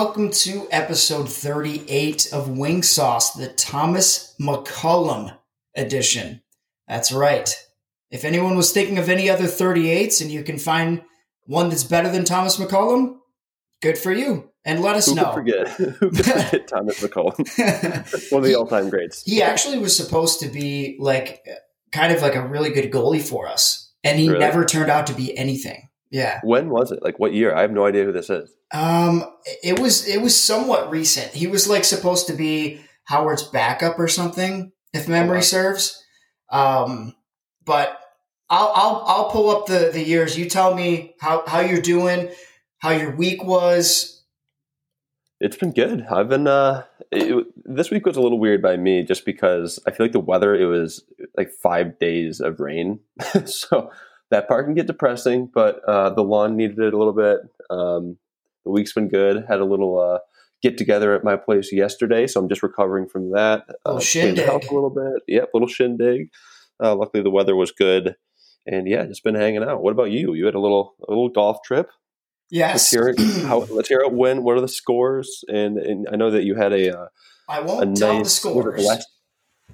Welcome to episode 38 of Wing Sauce, the Thomas McCollum edition. That's right. If anyone was thinking of any other 38s and you can find one that's better than Thomas McCollum, good for you. And let us Who know. forget? Who could forget Thomas McCollum? One of the all-time greats. he actually was supposed to be like kind of like a really good goalie for us, and he Really? never turned out to be anything. Yeah. When was it? Like what year? I have no idea who this is. Um, it was it was somewhat recent. He was like supposed to be Howard's backup or something, if memory wow. serves. Um, but I'll I'll I'll pull up the the years. You tell me how how you're doing, how your week was. It's been good. I've been. Uh, it, this week was a little weird by me, just because I feel like the weather. It was like five days of rain, so that part can get depressing. But uh, the lawn needed it a little bit. Um, the week's been good. Had a little uh, get together at my place yesterday, so I'm just recovering from that. Oh, Uh, the shindig. a little bit. Yep, little shindig. Uh, luckily, the weather was good, and yeah, just been hanging out. What about you? You had a little a little golf trip. Yes, Let's hear it. How, let's hear it. When? What are the scores? And, and I know that you had a uh, I a won't tell the nice it scores.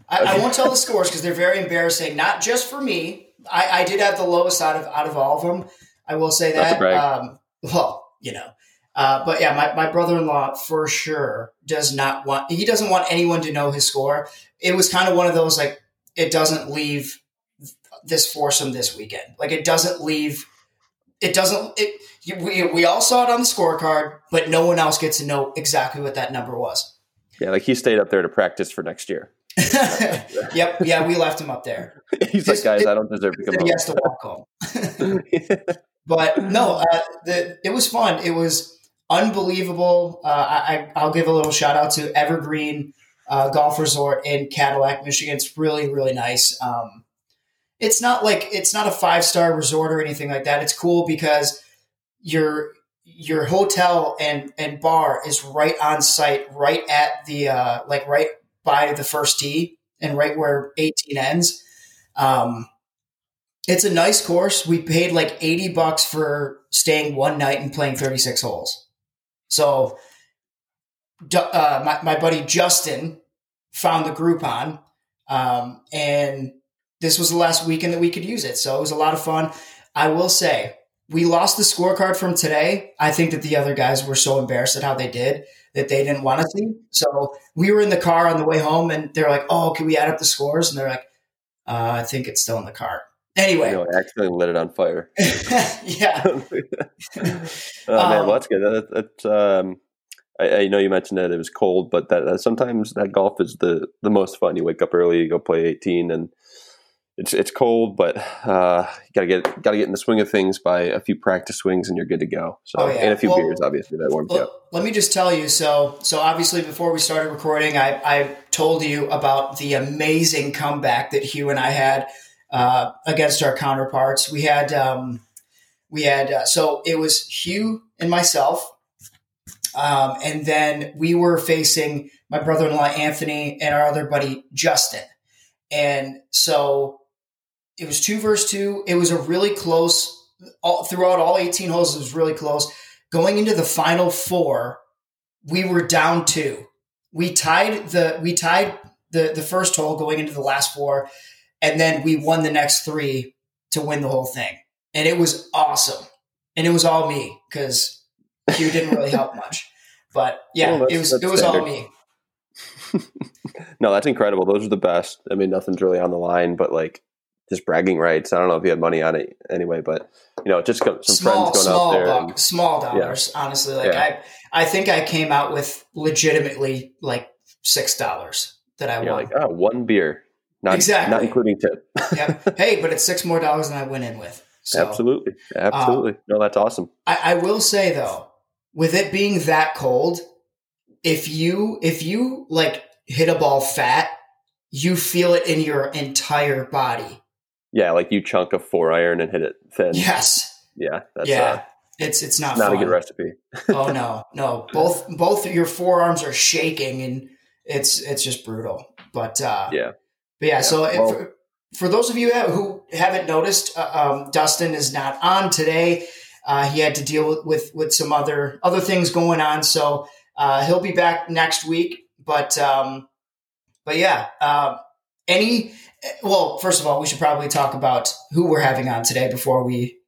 I, I won't tell the scores because they're very embarrassing. Not just for me. I, I did have the lowest out of out of all of them. I will say that. Um, well, you know, uh, but yeah, my, my brother in law for sure does not want. He doesn't want anyone to know his score. It was kind of one of those like it doesn't leave this foursome this weekend. Like it doesn't leave. It doesn't. It we we all saw it on the scorecard, but no one else gets to know exactly what that number was. Yeah, like he stayed up there to practice for next year. yep. Yeah, we left him up there. He's like, guys, I don't deserve to come he has to walk home. home. But no, uh, the, it was fun. It was unbelievable. Uh, I, I'll give a little shout out to Evergreen uh, Golf Resort in Cadillac, Michigan. It's really, really nice. Um, it's not like it's not a five star resort or anything like that. It's cool because your your hotel and and bar is right on site, right at the uh, like right by the first tee and right where 18 ends. Um, it's a nice course. We paid like 80 bucks for staying one night and playing 36 holes. So, uh, my, my buddy Justin found the Groupon, um, and this was the last weekend that we could use it. So it was a lot of fun. I will say, we lost the scorecard from today. I think that the other guys were so embarrassed at how they did that they didn't want to see. So we were in the car on the way home, and they're like, "Oh, can we add up the scores?" And they're like, uh, "I think it's still in the car." Anyway, you know, I accidentally lit it on fire. yeah, oh man, Um, well that's good. That, that's um, I, I know you mentioned that it was cold, but that, that sometimes that golf is the the most fun. You wake up early, you go play eighteen, and it's it's cold, but uh, you gotta get gotta get in the swing of things by a few practice swings, and you're good to go. So Oh, yeah. and a few Well- beers, obviously that warms you up. Let me just tell you. So, so obviously, before we started recording, I, I told you about the amazing comeback that Hugh and I had uh, against our counterparts. We had, um, we had, uh, so it was Hugh and myself, um, and then we were facing my brother-in-law Anthony and our other buddy Justin, and so it was two versus two. It was a really close. All, throughout all 18 holes, it was really close going into the final four, we were down two. We tied the we tied the the first hole going into the last four, and then we won the next three to win the whole thing. And it was awesome. And it was all me because Hugh didn't really help much. But yeah, Well, it was it was all me. No, that's incredible. Those are the best. I mean, nothing's really on the line, but like just bragging rights. I don't know if you had money on it anyway, but you know, just some small friends going small out there. buck, and- small dollars. Honestly, like Yeah. I I think I came out with legitimately like six dollars that I you're won. like, oh, one beer, not Exactly. not including tip. yep. Hey, but it's six more dollars than I went in with. So absolutely, um, absolutely. no, that's awesome. I, I will say though, with it being that cold, if you if you like hit a ball fat, you feel it in your entire body. Yeah, like you chunk a four iron and hit it thin. Yes. yeah, that's yeah. uh, it's it's not not fun. a good recipe. oh no, no. Both both your forearms are shaking and it's it's just brutal. But uh Yeah. But yeah, so well- for, for those of you who haven't noticed, uh, um, Dustin is not on today. uh, he had to deal with, with, with some other other things going on. So uh, he'll be back next week. But um, but yeah, uh, any well, first of all, we should probably talk about who we're having on today before we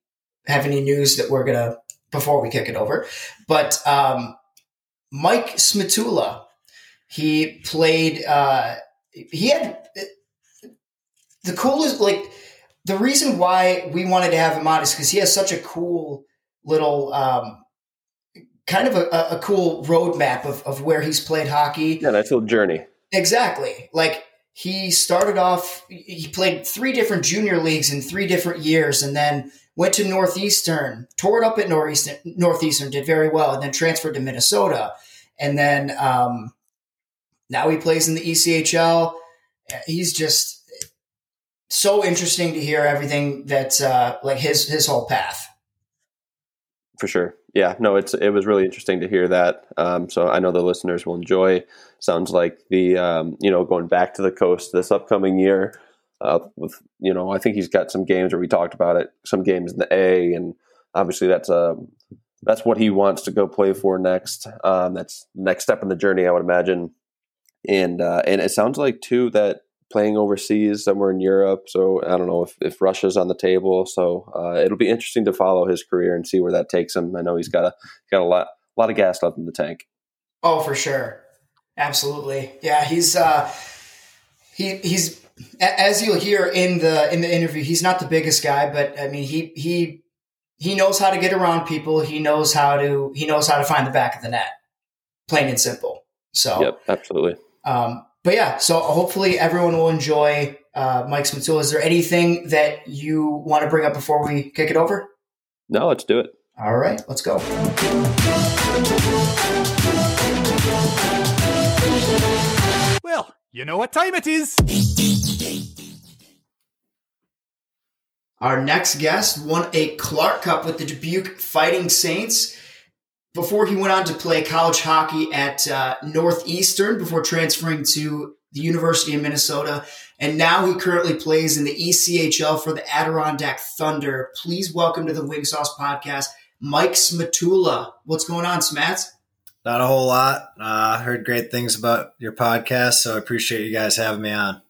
have any news that we're gonna before we kick it over. But um, Mike Szmatula, he played. Uh, he had the coolest like the reason why we wanted to have him on is because he has such a cool little um, kind of a, a cool roadmap of, of where he's played hockey. Yeah, nice little journey. Exactly. Like he started off, he played three different junior leagues in three different years, and then went to Northeastern, tore it up at Northeastern, Northeastern, did very well, and then transferred to Minnesota, and then um, now he plays in the ECHL. He's just so interesting to hear everything that's uh, like his his whole path. For sure, yeah. No, it's it was really interesting to hear that. Um, so I know the listeners will enjoy. Sounds like the um, you know going back to the coast this upcoming year. Uh, with you know, I think he's got some games where we talked about it. Some games in the A, and obviously that's a that's what he wants to go play for next. Um, that's next step in the journey, I would imagine. And uh, and it sounds like too that playing overseas somewhere in Europe. So I don't know if, if Russia's on the table. So uh, it'll be interesting to follow his career and see where that takes him. I know he's got a got a lot a lot of gas left in the tank. Oh, for sure, absolutely. Yeah, he's uh, he he's as you'll hear in the in the interview. He's not the biggest guy, but I mean he he he knows how to get around people. He knows how to he knows how to find the back of the net. Plain and simple. So yep, absolutely. Um, but yeah, so hopefully everyone will enjoy uh, Mike Szmatula. Is there anything that you want to bring up before we kick it over? No, let's do it. All right, let's go. Well, you know what time it is. Our next guest won a Clark Cup with the Dubuque Fighting Saints before he went on to play college hockey at uh, Northeastern before transferring to the University of Minnesota. And now he currently plays in the ECHL for the Adirondack Thunder. Please welcome to the Wing Sauce Podcast, Mike Szmatula. What's going on, Smats? Not a whole lot. I uh, heard great things about your podcast, so I appreciate you guys having me on.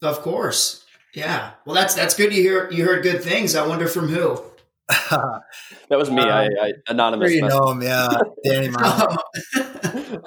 Of course. Yeah. Well, that's that's good. You hear you heard good things. I wonder from who. That was me. Um, I, I anonymous. You know him, yeah, Danny.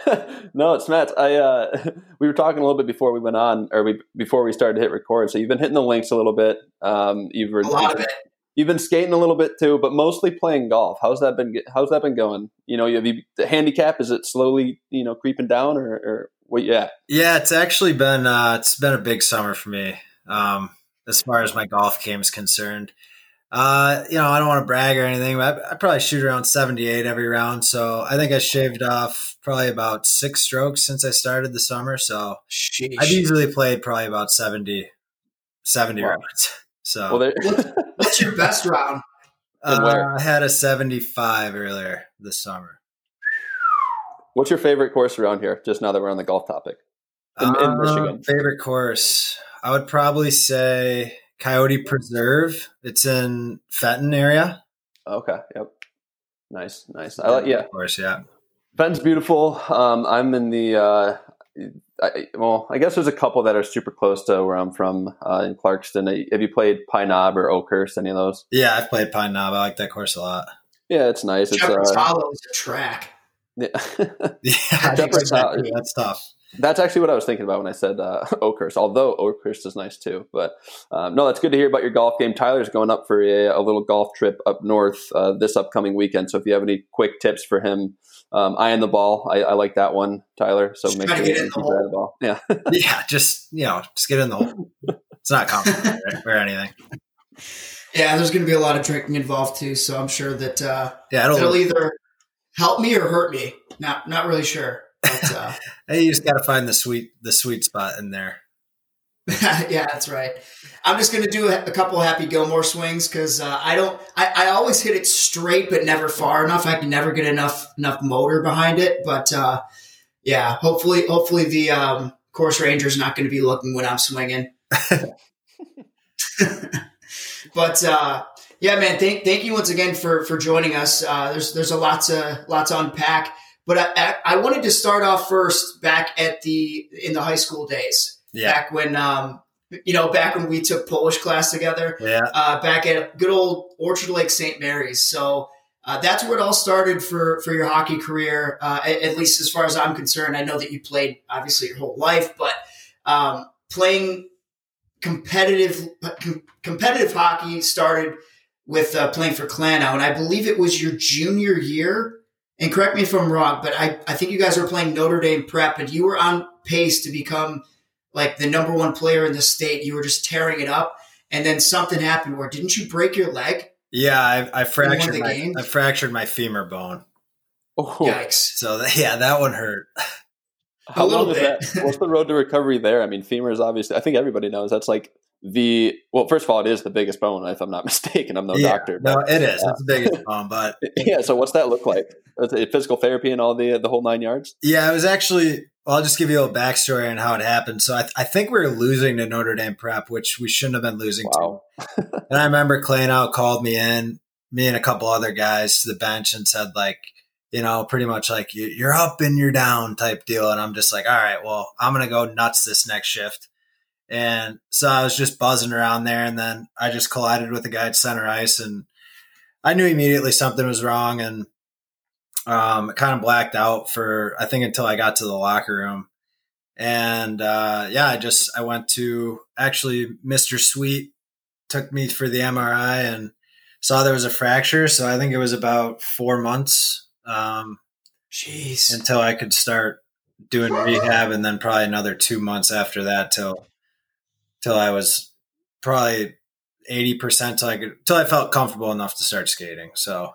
no, it's Matt. I uh, we were talking a little bit before we went on, or we before we started to hit record. So you've been hitting the links a little bit. Um, you've a lot of it. You've been skating a little bit too, but mostly playing golf. How's that been? How's that been going? You know, have you the handicap? Is it slowly, you know, creeping down, or, or what? Yeah, yeah. It's actually been uh, it's been a big summer for me um, as far as my golf game is concerned. Uh, you know, I don't want to brag or anything, but I, I, probably shoot around 78 every round. So I think I shaved off probably about six strokes since I started the summer. So Sheesh. I've easily played probably about 70, 70 wow. rounds. So well, what's your best round? Uh, I had a 75 earlier this summer. What's your favorite course around here? Just now that we're on the golf topic in, in uh, Michigan. Favorite course, I would probably say Coyote Preserve. It's in Fenton area. Okay. Yep. Nice. Nice. I like. Yeah. Of course. Yeah. Fenton's beautiful. Um, I'm in the. Uh, I, well, I guess there's a couple that are super close to where I'm from uh, in Clarkston. Have you played Pine Knob or Oakhurst? Any of those? Yeah, I've played Pine Knob. I like that course a lot. Yeah, it's nice. It's uh, Hollow is a track. Yeah, yeah exactly. that's tough. That's actually what I was thinking about when I said uh, Oakhurst. Although Oakhurst is nice too, but um, no, that's good to hear about your golf game. Tyler's going up for a, a little golf trip up north uh, this upcoming weekend. So if you have any quick tips for him, um, eye on the ball. I, I, like that one, Tyler. So just make sure you get the, the ball. Yeah, yeah, just you know, just get in the hole. It's not complicated or anything. Yeah, there's going to be a lot of drinking involved too, so I'm sure that uh, yeah, it'll, it'll either help me or hurt me. Not not really sure. But, uh, you just got to find the sweet the sweet spot in there. yeah, that's right. I'm just going to do a, a, couple Happy Gilmore swings because uh, I don't. I, I, always hit it straight, but never far enough. I can never get enough enough motor behind it. But uh, yeah, hopefully, hopefully the um, course ranger is not going to be looking when I'm swinging. but uh, Yeah, man. Thank thank you once again for for joining us. Uh, there's there's a lot to lot to unpack, but I, I, wanted to start off first back at the in the high school days. Yeah. Back when um you know back when we took Polish class together. Yeah. Uh, back at good old Orchard Lake St. Mary's. So. Uh, that's where it all started for, for your hockey career, uh, at, at, least as far as I'm concerned. I know that you played obviously your whole life, but um, playing competitive com- competitive hockey started with uh, playing for Clanow, and I believe it was your junior year. And correct me if I'm wrong, but I, I think you guys were playing Notre Dame prep, and you were on pace to become like the number one player in the state. You were just tearing it up, and then something happened where didn't you break your leg? Yeah, I, I fractured my I fractured my femur bone. Oh. Yikes! So yeah, that one hurt. How long is that? What's the road to recovery there? I mean, femur is obviously. I think everybody knows that's like the well. First of all, it is the biggest bone, if I'm not mistaken. I'm no yeah, doctor. But, no, it is. It's the biggest bone, but yeah. So what's that look like? Physical therapy and all the the whole nine yards. Yeah, it was actually. Well, I'll just give you a little backstory on how it happened. So I, th- I think we were losing to Notre Dame Prep, which we shouldn't have been losing wow. to. and I remember Clanow called me in, me and a couple other guys to the bench, and said like you know, pretty much like you're up and you're down type deal. And I'm just like, all right, well, I'm going to go nuts this next shift. And so I was just buzzing around there. And then I just collided with the guy at center ice and I knew immediately something was wrong and um, kind of blacked out for, I think, until I got to the locker room. And uh, yeah, I just, I went to actually Mr. Sweet took me for the MRI and saw there was a fracture. So I think it was about four months um, Jeez. Until I could start doing rehab, and then probably another two months after that till till I was probably eighty percent till I could till I felt comfortable enough to start skating. So,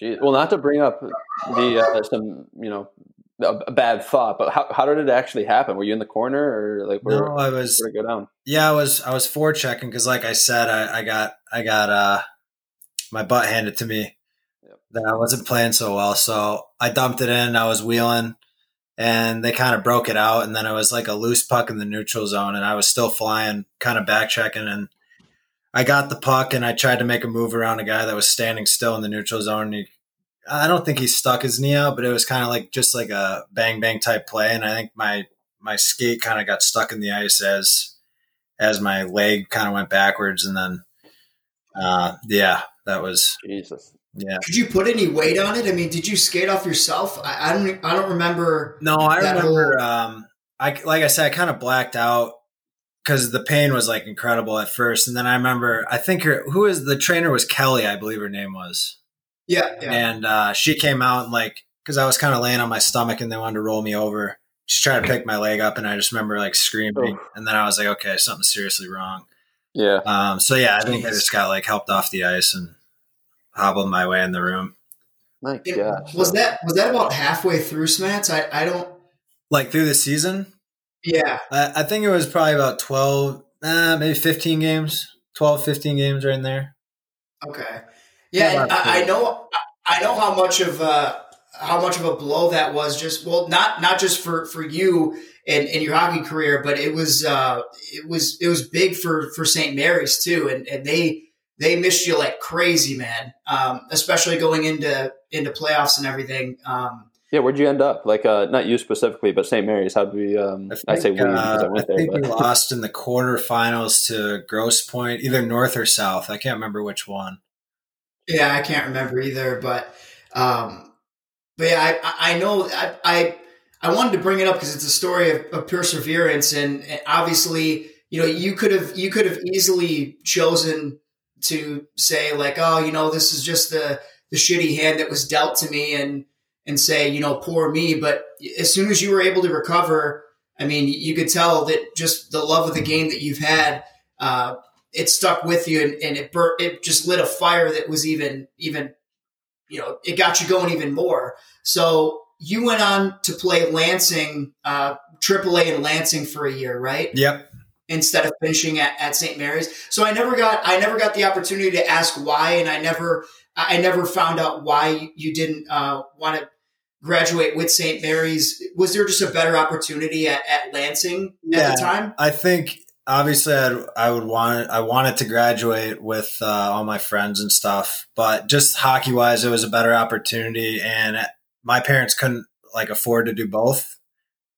Jeez. well, not to bring up the uh, some you know a bad thought, but how, how did it actually happen? Were you in the corner or like where, no, I was where go down? Yeah, I was I was forechecking because like I said, I, I got I got uh my butt handed to me that I wasn't playing so well. So I dumped it in. I was wheeling and they kind of broke it out. And then it was like a loose puck in the neutral zone. And I was still flying, kind of backchecking. And I got the puck and I tried to make a move around a guy that was standing still in the neutral zone. He, I don't think he stuck his knee out, but it was kind of like just like a bang bang type play. And I think my my skate kind of got stuck in the ice as as my leg kind of went backwards. And then, uh, yeah, that was Jesus. Yeah. Could you put any weight on it? I mean, did you skate off yourself? I, I don't. I don't remember. No, I remember. Whole... Um, I like I said, I kind of blacked out because the pain was like incredible at first, and then I remember. I think her who is the trainer was Kelly, I believe her name was. Yeah. yeah. And uh, she came out and like because I was kind of laying on my stomach and they wanted to roll me over. She tried to pick my leg up, and I just remember like screaming, oh. and then I was like, okay, something's seriously wrong. Yeah. Um. So yeah, I think I just got like helped off the ice and hobbled my way in the room. My gosh. Was that was that about halfway through Smats? I, I don't like through the season. Yeah. I, I think it was probably about 12, uh, maybe 15 games, 12, 15 games right in there. Okay. Yeah. I, I, know, I know how much of, uh, how much of a blow that was just, well, not, not just for, for you and, in your hockey career, but it was, uh, it was, it was big for, for St. Mary's too. And, and they, they missed you like crazy, man. Um, especially going into into playoffs and everything. Um, yeah, where'd you end up? Like, uh, not you specifically, but St. Mary's. How'd we? Um, I, think, I say we because I went I there. Think we lost in the quarterfinals to Grosse Pointe, either North or South. I can't remember which one. Yeah, I can't remember either, but um, but yeah, I I know I I, I wanted to bring it up because it's a story of, of perseverance, and, and obviously, you know, you could have you could have easily chosen to say like, oh, you know, this is just the the shitty hand that was dealt to me, and and say, you know, poor me. But as soon as you were able to recover, I mean, you could tell that just the love of the game that you've had, uh, it stuck with you, and, and it burnt, it just lit a fire that was even even, you know, it got you going even more. So you went on to play Lansing, uh, AAA in Lansing for a year, right? Yep instead of finishing at, at St. Mary's. So I never got I never got the opportunity to ask why, and I never I never found out why you didn't uh, want to graduate with St. Mary's. Was there just a better opportunity at, at Lansing yeah, at the time? I think obviously I'd, I would want I wanted to graduate with uh, all my friends and stuff, but just hockey wise, it was a better opportunity, and my parents couldn't like afford to do both.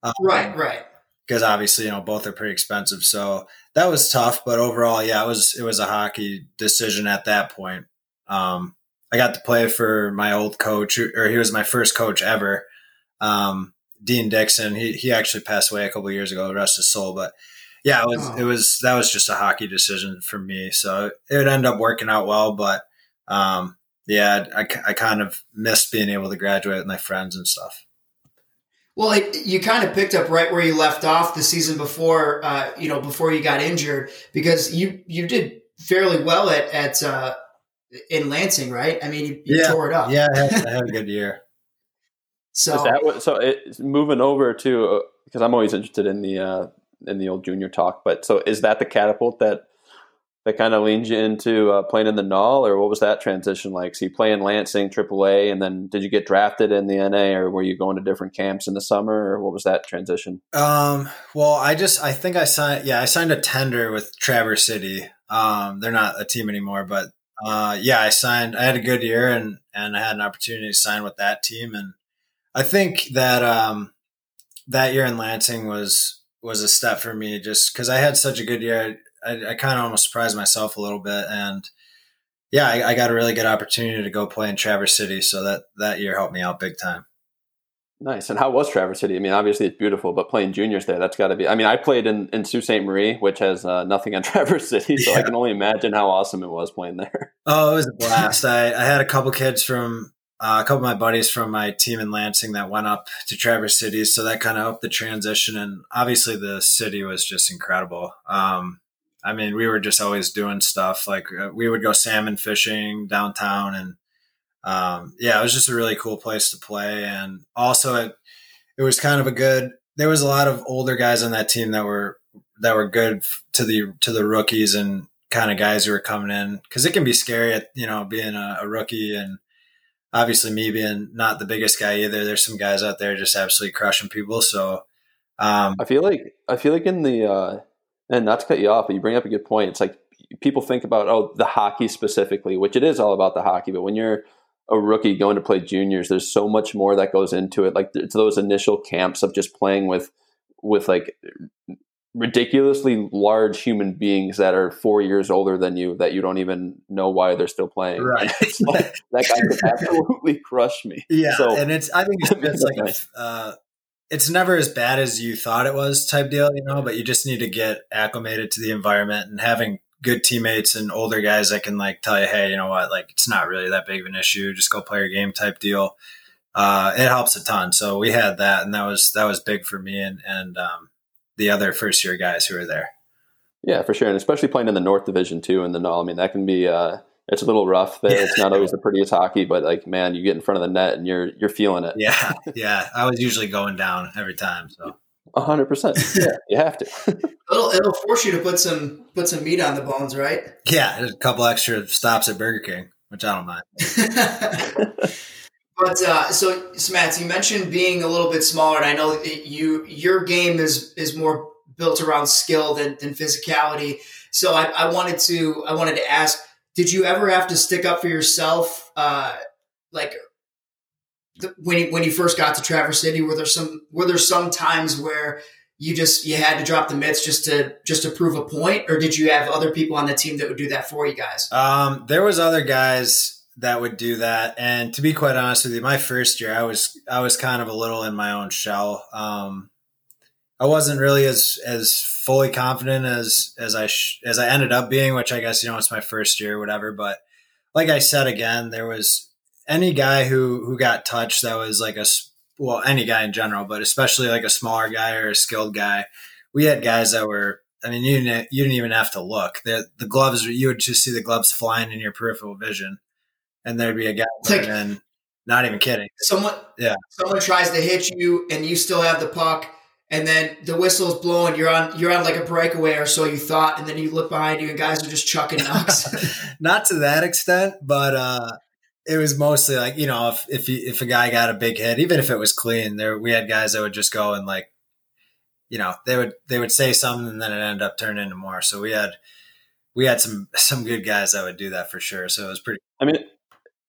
Um, right, right. Because obviously, you know, both are pretty expensive, so that was tough. But overall, yeah, it was it was a hockey decision at that point. Um, I got to play for my old coach, or he was my first coach ever. Um, Dean Dixon. He he actually passed away a couple years ago. Rest his soul. But yeah, it was oh. it was that was just a hockey decision for me. So it would end up working out well. But um, yeah, I, I kind of missed being able to graduate with my friends and stuff. Well, it, you kind of picked up right where you left off the season before, uh, you know, before you got injured, because you you did fairly well at at uh, in Lansing, right? I mean, you, you yeah. tore it up. Yeah, I had, I had a good year. So is that what, so it, moving over to because uh, I'm always interested in the uh, in the old junior talk, but so is that the catapult that that kind of leans you into uh, playing in the NAHL, or what was that transition like? So you play in Lansing, AAA, and then did you get drafted in the NA, or were you going to different camps in the summer, or what was that transition? Um, well, I just I think I signed yeah I signed a tender with Traverse City. Um, they're not a team anymore, but uh, yeah, I signed. I had a good year, and and I had an opportunity to sign with that team, and I think that um, that year in Lansing was was a step for me just because I had such a good year. I, I kind of almost surprised myself a little bit, and yeah, I, I, got a really good opportunity to go play in Traverse City, so that that year helped me out big time. Nice. And how was Traverse City? I mean, obviously it's beautiful, but playing juniors there, that's got to be. I mean, I played in, in Sault Ste. Marie, which has uh, nothing on Traverse City, so yeah. I can only imagine how awesome it was playing there. Oh, it was a blast. I, I had a couple kids from uh, a couple of my buddies from my team in Lansing that went up to Traverse City, so that kind of helped the transition. And obviously, the city was just incredible. Um, I mean, we were just always doing stuff like uh, we would go salmon fishing downtown, and um, yeah, it was just a really cool place to play. And also, it it was kind of a good. There was a lot of older guys on that team that were that were good to the to the rookies and kind of guys who were coming in because it can be scary at you know being a, a rookie and obviously me being not the biggest guy either, there's some guys out there just absolutely crushing people. So um, I feel like I feel like in the uh, and not to cut you off, but you bring up a good point. It's like people think about oh the hockey specifically, which it is all about the hockey, but when you're a rookie going to play juniors, there's so much more that goes into it. Like to those initial camps of just playing with with like ridiculously large human beings that are four years older than you that you don't even know why they're still playing. Right. like, that guy could absolutely crush me. Yeah. So, and it's, I think it's, it's like, a, uh, it's never as bad as you thought it was type deal, you know, but you just need to get acclimated to the environment and having good teammates and older guys that can like tell you, Hey, you know what? Like, it's not really that big of an issue. Just go play your game type deal. Uh, it helps a ton. So we had that and that was, that was big for me. And, and, um, the other first year guys who were there. Yeah, for sure, and especially playing in the North Division too and the NAHL. I mean, that can be uh, it's a little rough. There, yeah. it's not always the prettiest hockey, but like man, you get in front of the net and you're you're feeling it. Yeah, yeah. I was usually going down every time, so. hundred percent. Yeah, you have to. it'll it'll force you to put some put some meat on the bones, right? Yeah, a couple extra stops at Burger King, which I don't mind. But uh, so, Smats, you mentioned being a little bit smaller, and I know you your game is is more built around skill than, than physicality. So I, I, wanted to I wanted to ask, did you ever have to stick up for yourself? Uh, like the, when you, when you first got to Traverse City, were there some were there some times where you just you had to drop the mitts just to just to prove a point, or did you have other people on the team that would do that for you guys? Um, there was other guys that would do that. And to be quite honest with you, my first year, I was I was kind of a little in my own shell. Um, I wasn't really as as fully confident as as I sh- as I ended up being, which I guess you know it's my first year, or whatever. But like I said again, there was any guy who who got touched that was like a well any guy in general, but especially like a smaller guy or a skilled guy. We had guys that were I mean, you didn't, you didn't even have to look. The, the gloves, you would just see the gloves flying in your peripheral vision and there'd be a guy like, and not even kidding. Someone, yeah, someone tries to hit you, and you still have the puck, and then the whistle's blowing. You're on, you're on like a breakaway, or so you thought, and then you look behind you, and guys are just chucking knocks. not to that extent, but uh, it was mostly like you know, if if you, if a guy got a big hit, even if it was clean, there we had guys that would just go and like you know, they would they would say something and then it ended up turning into more. So we had we had some some good guys that would do that for sure. So it was pretty. I mean,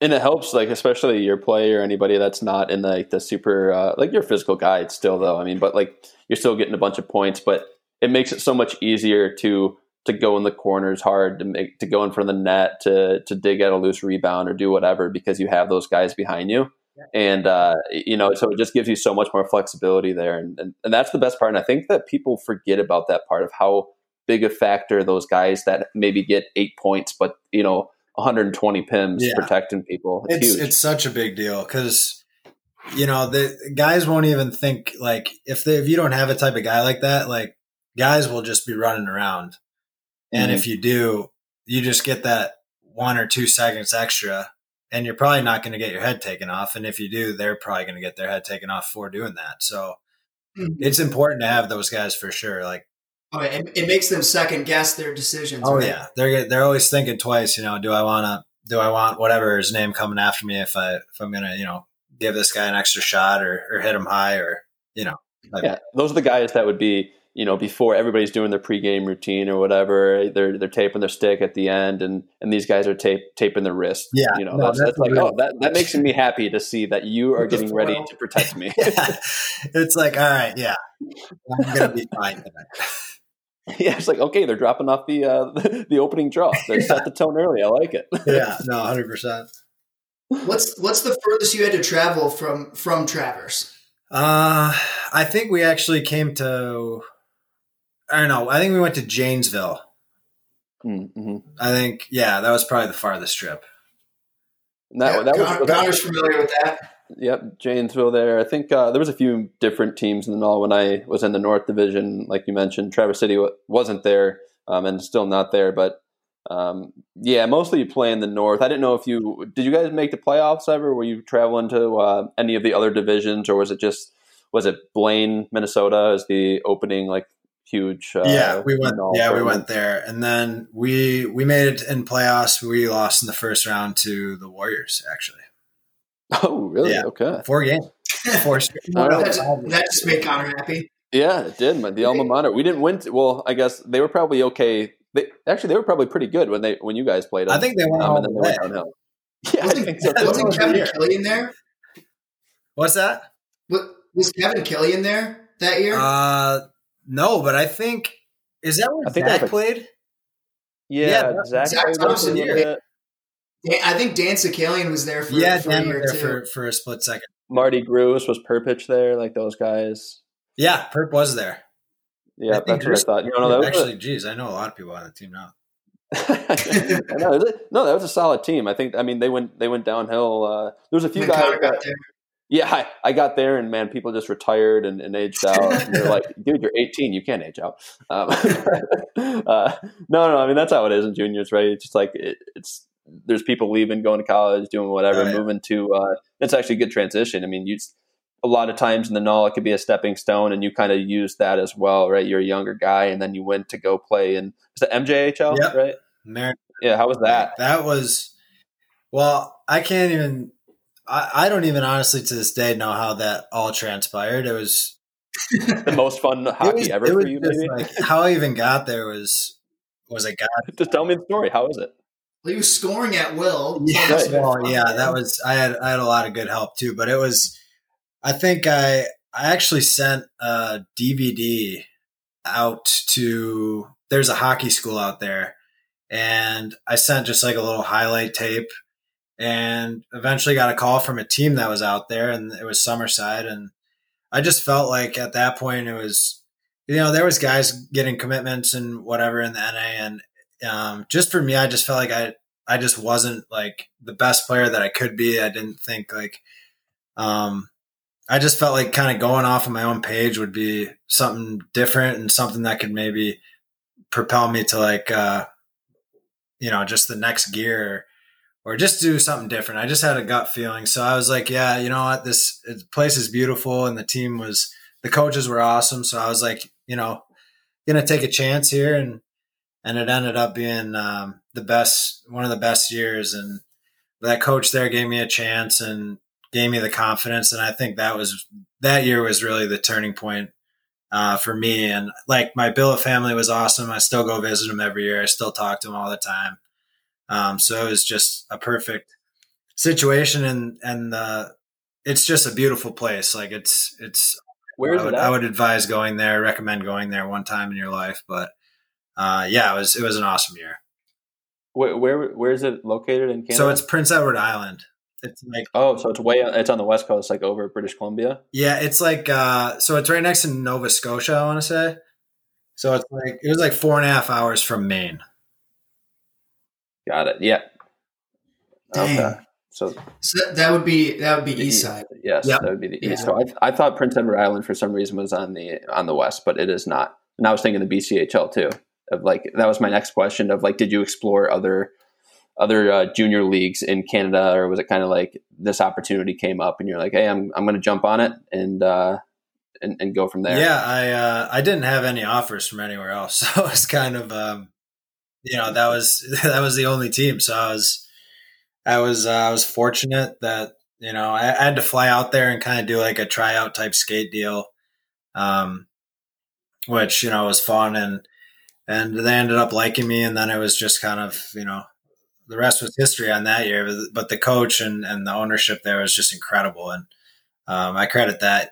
and it helps, like especially your play or anybody that's not in the, like the super uh, like your physical guy. Still though, I mean, but like you're still getting a bunch of points, but it makes it so much easier to to go in the corners hard to make to go in front of the net to to dig at a loose rebound or do whatever because you have those guys behind you. And uh, you know so it just gives you so much more flexibility there. And, and, and that's the best part. And i think that people forget about that part of how big a factor those guys that maybe get eight points but you know 120 pims Yeah. protecting people it's, It's huge it's such a big deal because you know the guys won't even think like if they if you don't have a type of guy like that, like guys will just be running around, and Mhm. if you do, you just get that one or two seconds extra. And you're probably not going to get your head taken off. And if you do, they're probably going to get their head taken off for doing that. So Mhm. it's important to have those guys for sure. Like, Oh, it, it makes them second guess their decisions. Oh right? yeah, they're they're always thinking twice. You know, do I want to do I want whatever his name coming after me if I if I'm gonna you know give this guy an extra shot or or hit him high or you know like, yeah those are the guys that would be you know before everybody's doing their pregame routine or whatever they're they're taping their stick at the end and and these guys are tape, taping their wrist Yeah, you know no, that's, that's that's like real. oh that, that makes me happy to see that you are getting ready to protect me yeah. it's like all right, yeah, I'm gonna be fine. Tonight. yeah it's like okay they're dropping off the uh the, the opening draw they set the tone early i like it yeah, no, hundred percent. What's what's the furthest you had to travel from from Traverse? Uh, I think we actually came to. I don't know. I think we went to Janesville. mm-hmm. I think, yeah, that was probably the farthest trip. that, Yeah, that was Con- that- Connor's familiar with that. Yep, Janesville there. I think uh, there was a few different teams in the all when I was in the North Division, like you mentioned. Traverse City wa- wasn't there, um, and still not there. But um, yeah, mostly you play in the North. I didn't know if you did. You guys make the playoffs ever? Were you traveling to uh, any of the other divisions, or was it just was it Blaine, Minnesota, as the opening like huge? Uh, yeah, we went. Yeah, we went there, and then we we made it in playoffs. We lost in the first round to the Warriors. Actually, Oh, really? Yeah. Okay. four games, four. straight- All right. That's- that just made Connor happy. Yeah, it did. man. The alma mater. We didn't win. t- well, I guess they were probably okay. They actually they were probably pretty good when they when you guys played. I think they went um, all and the then way. Yeah, I Wasn't, think so. wasn't was Kevin Kelly in there? What's that? Was, was Kevin in there that year? Uh, no, but I think is that where I think Zach that played? Yeah, Yeah, Zach, Zach played Thompson, them yeah. Little I think Dan Sakalian was there for, yeah, for Dan a was there for for a split second. Marty Gruis was Perpich there, like those guys. Yeah, Perp was there. Yeah, I think that's what I Gruis- thought. No, no, that was Actually, geez, I know a lot of people on the team now. a, no, it no, that was a solid team. I think. I mean, they went they went downhill. Uh, there was a few When guys. Got there. yeah, I, I got there, and man, people just retired and, and aged out. And they're like, "Dude, you're 18. You can't age out." Um, uh, no, no, I mean that's how it is in juniors, right? It's just like it, it's there's people leaving, going to college, doing whatever, Oh, yeah. moving to. Uh, it's actually a good transition. I mean, you a lot of times in the NAHL, it could be a stepping stone, and you kind of use that as well, right? You're a younger guy, and then you went to go play in is the MJHL, Yep. right? Mer- Yeah, how was that? That was well, I can't even I, I don't even honestly to this day know how that all transpired. It was The most fun hockey was, ever for you, like how I even got there was was a god. just tell me the story. How is it? He was scoring at will. Yeah, it must have been well, yeah, that was I had I had a lot of good help too, but it was I think I I actually sent a DVD out to there's a hockey school out there and I sent just like a little highlight tape and eventually got a call from a team that was out there and it was Summerside and I just felt like at that point it was you know there was guys getting commitments and whatever in the NA and um, just for me I just felt like I I just wasn't like the best player that I could be. I didn't think like, um, I just felt like kind of going off of my own page would be something different and something that could maybe propel me to like, uh, you know, just the next gear or just do something different. I just had a gut feeling. So I was like, yeah, you know what? This place is beautiful and the team was, the coaches were awesome. So I was like, you know, to take a chance here and, and it ended up being um, the best, one of the best years. And that coach there gave me a chance and gave me the confidence, and I think that was that year was really the turning point. uh, for me. And like my billet family was awesome. I still go visit them every year. I still talk to them all the time. Um, so it was just a perfect situation, and and uh, it's just a beautiful place. Like it's it's. Where is I would, it at? I would advise going there. Recommend going there one time in your life, but uh, yeah, it was it was an awesome year. Where, where where is it located in Canada? So it's Prince Edward Island. It's like oh, so it's way it's on the west coast, like over British Columbia. yeah, it's like uh, so it's right next to Nova Scotia. I want to say. So it's like it was like four and a half hours from Maine. Got it. Yeah. Dang. Okay. So So that would be that would be east side. Yes, Yep. that would be the Yeah. east. So I, I thought Prince Edward Island for some reason was on the on the west, but it is not. And I was thinking the BCHL too. Of like that was my next question. Of like, did you explore other other uh, junior leagues in Canada, or was it kind of like this opportunity came up and you're like, hey, I'm I'm going to jump on it and uh, and, and go from there? Yeah, I uh, I didn't have any offers from anywhere else, so it was kind of um, you know that was that was the only team. So I was I was uh, I was fortunate that you know I, I had to fly out there and kind of do like a tryout type skate deal, um, which you know was fun and and they ended up liking me, and then it was just kind of you know the rest was history on that year. But, the coach and and the ownership there was just incredible, and um, I credit that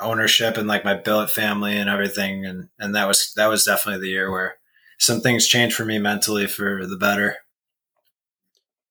ownership and like my billet family and everything and and that was that was definitely the year where some things changed for me mentally for the better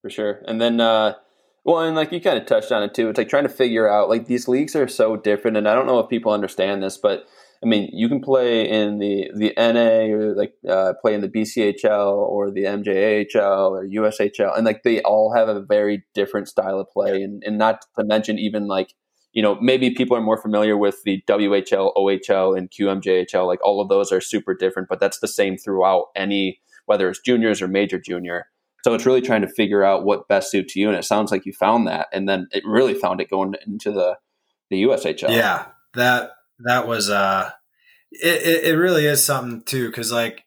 for sure. And then, uh, well, and like you kind of touched on it too. It's like trying to figure out like these leagues are so different, and I don't know if people understand this, but I mean, you can play in the the NA or like uh, play in the BCHL or the MJHL or USHL, and like they all have a very different style of play, and and not to mention even like you know maybe people are more familiar with the WHL, OHL, and QMJHL. Like all of those are super different, but that's the same throughout any whether it's juniors or major junior. So it's really trying to figure out what best suits you, and it sounds like you found that, and then it really found it going into the the USHL. yeah that that was uh it, it, really is something too because like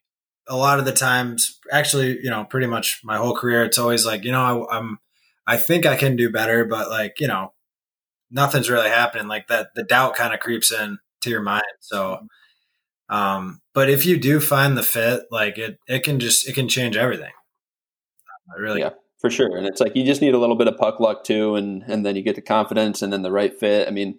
a lot of the times actually you know pretty much my whole career it's always like you know I, i'm i think i can do better but like you know nothing's really happening like that the doubt kind of creeps in to your mind so um but if you do find the fit like it it can just it can change everything I really Yeah. for sure. And it's like you just need a little bit of puck luck too, and and then you get the confidence and then the right fit. I mean,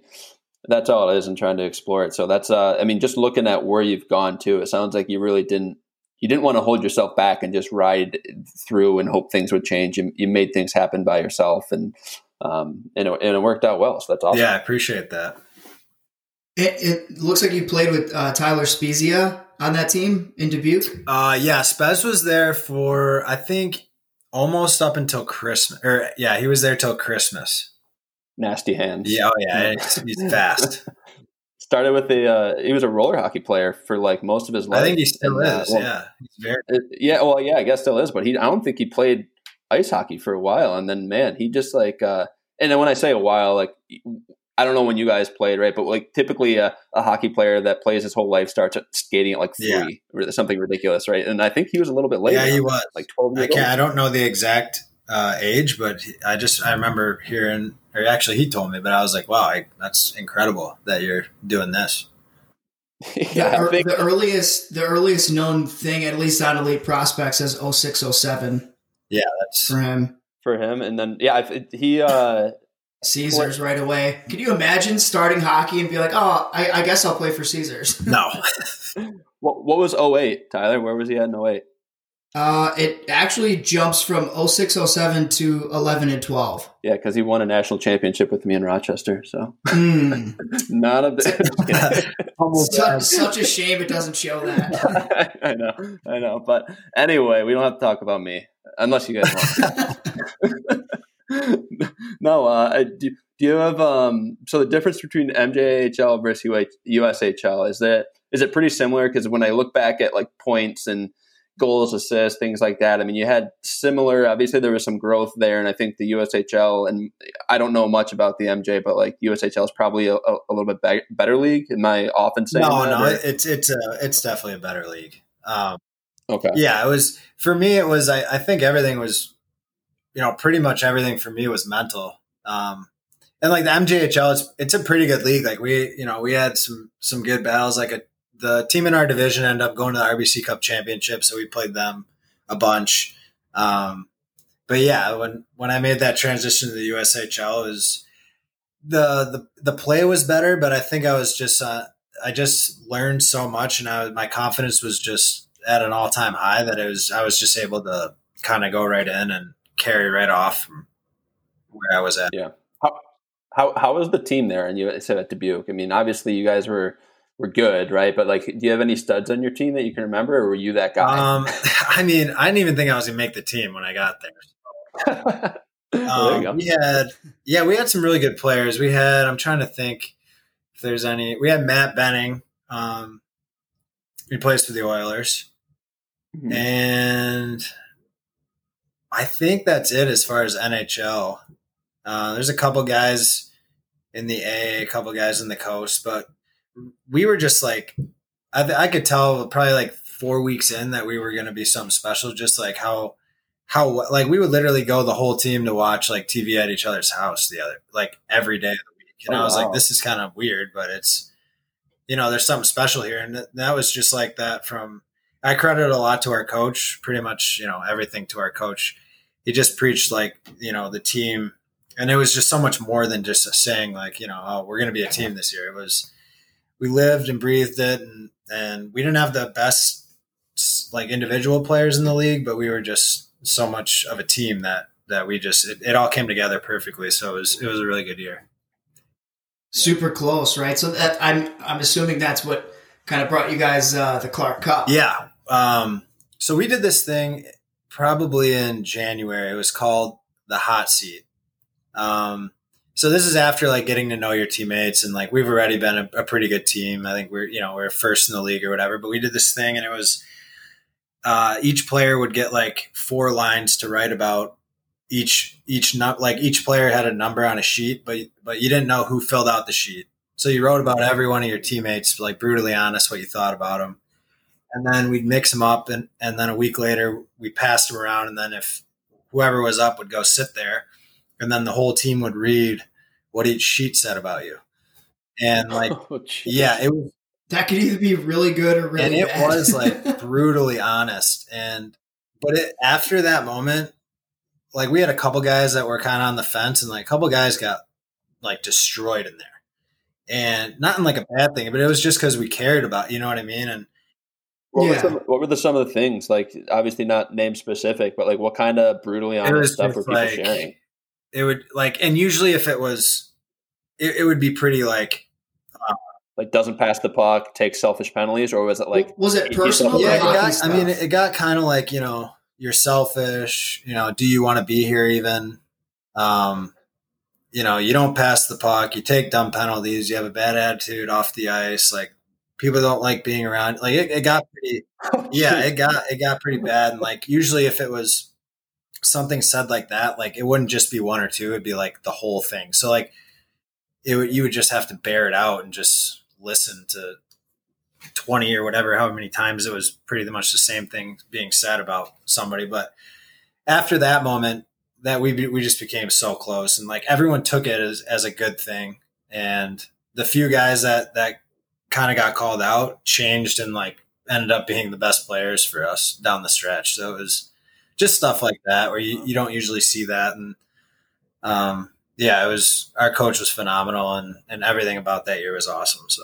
that's all it is and trying to explore it. So that's uh, I mean, just looking at where you've gone to, it sounds like you really didn't you didn't want to hold yourself back and just ride through and hope things would change. You, you made things happen by yourself, and um, and it, and it worked out well. So that's awesome. yeah i appreciate that It, it looks like you played with uh, Tyler Spezia on that team in Dubuque. Uh yeah, Spez was there for I think almost up until Christmas. Or yeah, he was there till Christmas. Nasty hands. Yeah, oh yeah, he's, fast. Started with the uh, he was a roller hockey player for like most of his life. I think he still And, uh, is. well, yeah, he's very. It- yeah, well, yeah, I guess still is, but he I don't think he played ice hockey for a while, and then man, he just like, uh, and then when I say a while, like I don't know when you guys played, right? But like typically a, a hockey player that plays his whole life starts skating at like three Yeah. or something ridiculous, right? And I think he was a little bit later, Yeah, he was. like twelve I. I don't know the exact uh, age, but I just I remember hearing, or actually he told me, but I was like, wow, I, that's incredible that you're doing this. yeah, the, I think the earliest the earliest known thing, at least on Elite Prospects, is 0607 Yeah, that's for him. for him, and then yeah, I, he uh, Caesars right away. Could you imagine starting hockey and be like, oh, I, I guess I'll play for Caesars? no. what, what was 08, Tyler? Where was he at in 08? Uh, it actually jumps from 0607 to 11 and 12. Yeah, because he won a national championship with me in Rochester, so Mm. not a bit. such, such a shame it doesn't show that. I know, I know. But anyway, we don't have to talk about me unless you guys want. no, uh, do, do you have um? So the difference between MJHL versus UH, USHL is that is it pretty similar? Because when I look back at like points and goals, assists, things like that, I mean, you had similar. Obviously, there was some growth there, and I think the USHL and I don't know much about the MJ, but like USHL is probably a, a, little bit be- better league. Am I often saying No, no, or- it's it's a it's definitely a better league. Um, okay. yeah, it was for me. It was I, I think everything was, you know, pretty much everything for me was mental. Um, and like the MJHL, it's it's a pretty good league. Like we, you know, we had some some good battles. Like a, the team in our division ended up going to the RBC Cup championship, so we played them a bunch. Um, but yeah, when when I made that transition to the USHL, is the the the play was better, but I think I was just uh, I just learned so much, and I my confidence was just at an all time high that it was I was just able to kind of go right in and carry right off from where I was at. Yeah. How how how was the team there? And you said at Dubuque. I mean, obviously you guys were were good, right? But like, do you have any studs on your team that you can remember, or were you that guy? Um, I mean, I didn't even think I was gonna make the team when I got there. um, we had, yeah, we had some really good players. We had, I'm trying to think if there's any. We had Matt Benning. Um, he plays for the Oilers, mm-hmm. and I think that's it as far as NHL. Uh, there's a couple guys in the A, a couple guys in the coast, but we were just like, I, I could tell probably like four weeks in that we were going to be something special. Just like how, how like we would literally go the whole team to watch like TV at each other's house the other like every day of the week. And oh, I was wow. like, this is kind of weird, but it's you know, there's something special here, and that was just like that. From I credit a lot to our coach, pretty much you know everything to our coach. He just preached like you know the team and it was just so much more than just saying like you know oh we're going to be a team this year it was we lived and breathed it and and we didn't have the best like individual players in the league but we were just so much of a team that that we just it, it all came together perfectly. So it was it was a really good year. Super close right? So that i'm i'm assuming that's what kind of brought you guys uh the clark cup. Yeah um so we did this thing probably in january. It was called the hot seat. Um, so this is after like getting to know your teammates and like we've already been a, a, pretty good team. I think we're you know we're first in the league or whatever. But we did this thing and it was uh, each player would get like four lines to write about each each not like each player had a number on a sheet, but but you didn't know who filled out the sheet. So you wrote about every one of your teammates, like brutally honest what you thought about them. And then we'd mix them up, and, and then a week later we passed them around. And then if whoever was up would go sit there, and then the whole team would read what each sheet said about you. And like, oh, yeah, it was. That could either be really good or really. And it bad. was like brutally honest, and but it after that moment, like we had a couple guys that were kind of on the fence, and like a couple guys got like destroyed in there, and not in like a bad thing, but it was just because we cared about, you know what I mean, and. What, yeah. were some, what were the some of the things like? Obviously, not name specific, but like what kind of brutally honest stuff were people like, sharing? It would like, and usually if it was, it, it would be pretty like, uh, like doesn't pass the puck, takes selfish penalties, or was it like was it personal? Yeah, it got, I mean, it got kind of like you know you're selfish. You know, do you want to be here even? Um, you know, you don't pass the puck, you take dumb penalties, you have a bad attitude off the ice. Like people don't like being around. Like it, it got pretty, yeah, it got it got pretty bad. And like usually, if it was something said like that, like it wouldn't just be one or two; it'd be like the whole thing. So like it would, you would just have to bear it out and just listen to 20 or whatever, however many times it was pretty much the same thing being said about somebody. But after that moment, that we we just became so close, and like everyone took it as as a good thing. And the few guys that that kind of got called out changed and like ended up being the best players for us down the stretch. So it was just stuff like that where you, you don't usually see that. And um, yeah, it was our coach was phenomenal and, and everything about that year was awesome. So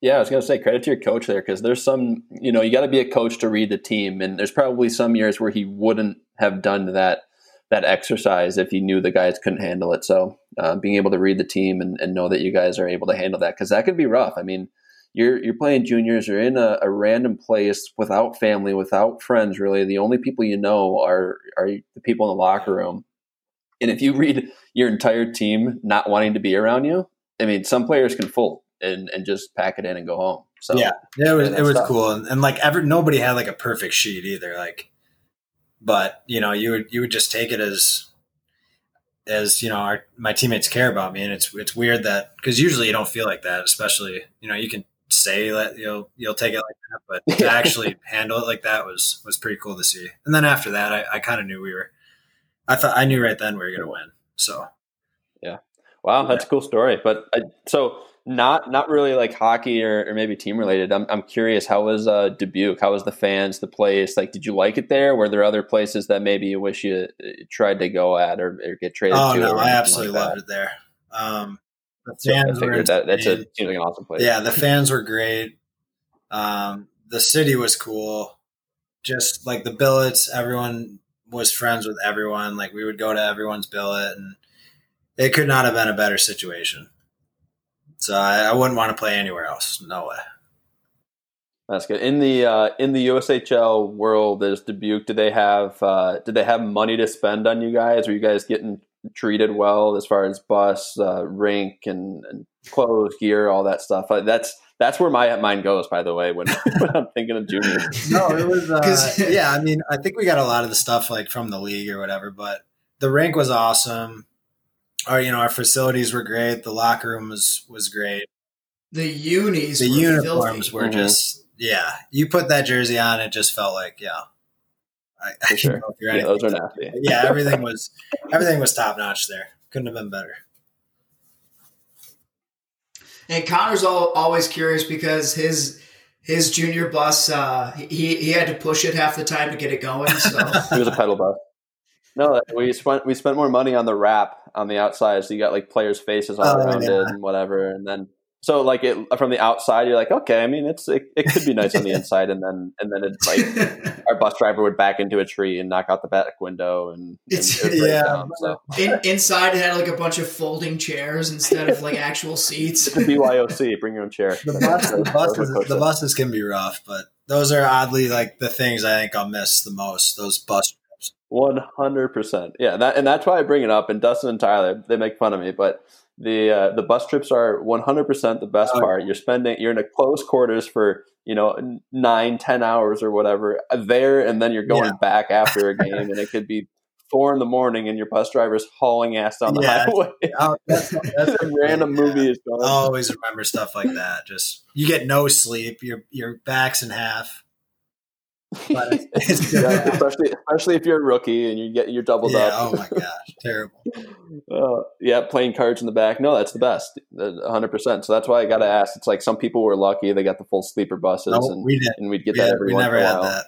yeah, I was going to say credit to your coach there because there's some, you know, you got to be a coach to read the team, and there's probably some years where he wouldn't have done that that exercise if he knew the guys couldn't handle it. So uh, being able to read the team and, and, know that you guys are able to handle that because that could be rough. I mean, you're you're playing juniors, you're in a, a, random place without family, without friends. Really, the only people you know are are the people in the locker room. And if you read your entire team not wanting to be around you, I mean, some players can fold and and just pack it in and go home. So yeah, it was it was cool, and, and like ever nobody had like a perfect sheet either. Like, but you know, you would you would just take it as as you know, our my teammates care about me, and it's it's weird that because usually you don't feel like that, especially you know you can say that you'll you'll take it like that, but to actually handle it like that was was pretty cool to see. And then after that, I, I kind of knew we were. I thought I knew right then we were going to win. So, yeah. Wow, that's a cool story. But I, so not not really like hockey or, or maybe team related. I'm I'm curious. How was uh, Dubuque? How was the fans, the place? Like, did you like it there? Were there other places that maybe you wish you uh, tried to go at or, or get traded Oh to? no, I absolutely like loved it there. Um, the So I were that that's a seems like an awesome place. Yeah, the fans were great. Um, the city was cool. Just like the billets, everyone was friends with everyone. Like we would go to everyone's billet, and it could not have been a better situation. So I, I wouldn't want to play anywhere else. No way. That's good. In the uh, in the USHL world, is Dubuque? Do they have uh, did they have money to spend on you guys? Are you guys getting treated well as far as bus, uh, rink, and, and clothes, gear, all that stuff? Uh, that's that's where my mind goes. By the way, when, when I'm thinking of juniors, No, it was. Uh, 'Cause- yeah, I mean, I think we got a lot of the stuff like from the league or whatever, but the rink was awesome. Our, you know, our facilities were great. The locker room was was great. The unis, the were uniforms filthy. were Mhm. just yeah. You put that jersey on, it just felt like yeah. I, I For sure. don't know if you're yeah, those are anything nasty. yeah, everything was everything was top notch there. Couldn't have been better. And Connor's all, always curious because his his junior bus, uh, he he had to push it half the time to get it going. So It was a pedal bus. No, we spent we spent more money on the wrap on the outside, so you got like players' faces all Oh, around yeah. it and whatever, and then so like it from the outside, you're like, okay, I mean, it's it, it could be nice on the inside, and then and then it's like our bus driver would back into a tree and knock out the back window, and, and It's- it yeah. down. So In, inside, it had like a bunch of folding chairs instead of like actual seats. the BYOC, bring your own chair. The, bus, the, Those- those buses, the buses can be rough, but those are oddly like the things I think I'll miss the most. Those bus trips. One hundred percent, yeah, that, and that's why I bring it up. And Dustin and Tyler, they make fun of me, but the uh, the bus trips are one hundred percent the best Oh. part. You're spending, you're in a close quarters for you know nine, ten hours or whatever uh, there, and then you're going Yeah. back after a game, and it could be four in the morning, and your bus driver's hauling ass down the Yeah. highway. Oh, that's, that's a random yeah. movie is going. I always remember stuff like that. Just you get no sleep. Your your back's in half. But it's, it's good. Yeah, especially especially if you're a rookie and you get you're doubled Yeah, up. Oh my gosh, terrible. Uh, yeah, playing cards in the back. No, that's the best, hundred percent. So that's why I got to ask. It's like some people were lucky; they got the full sleeper buses, No, and, we did. and we'd get We, that had- every we once never in a had while. that.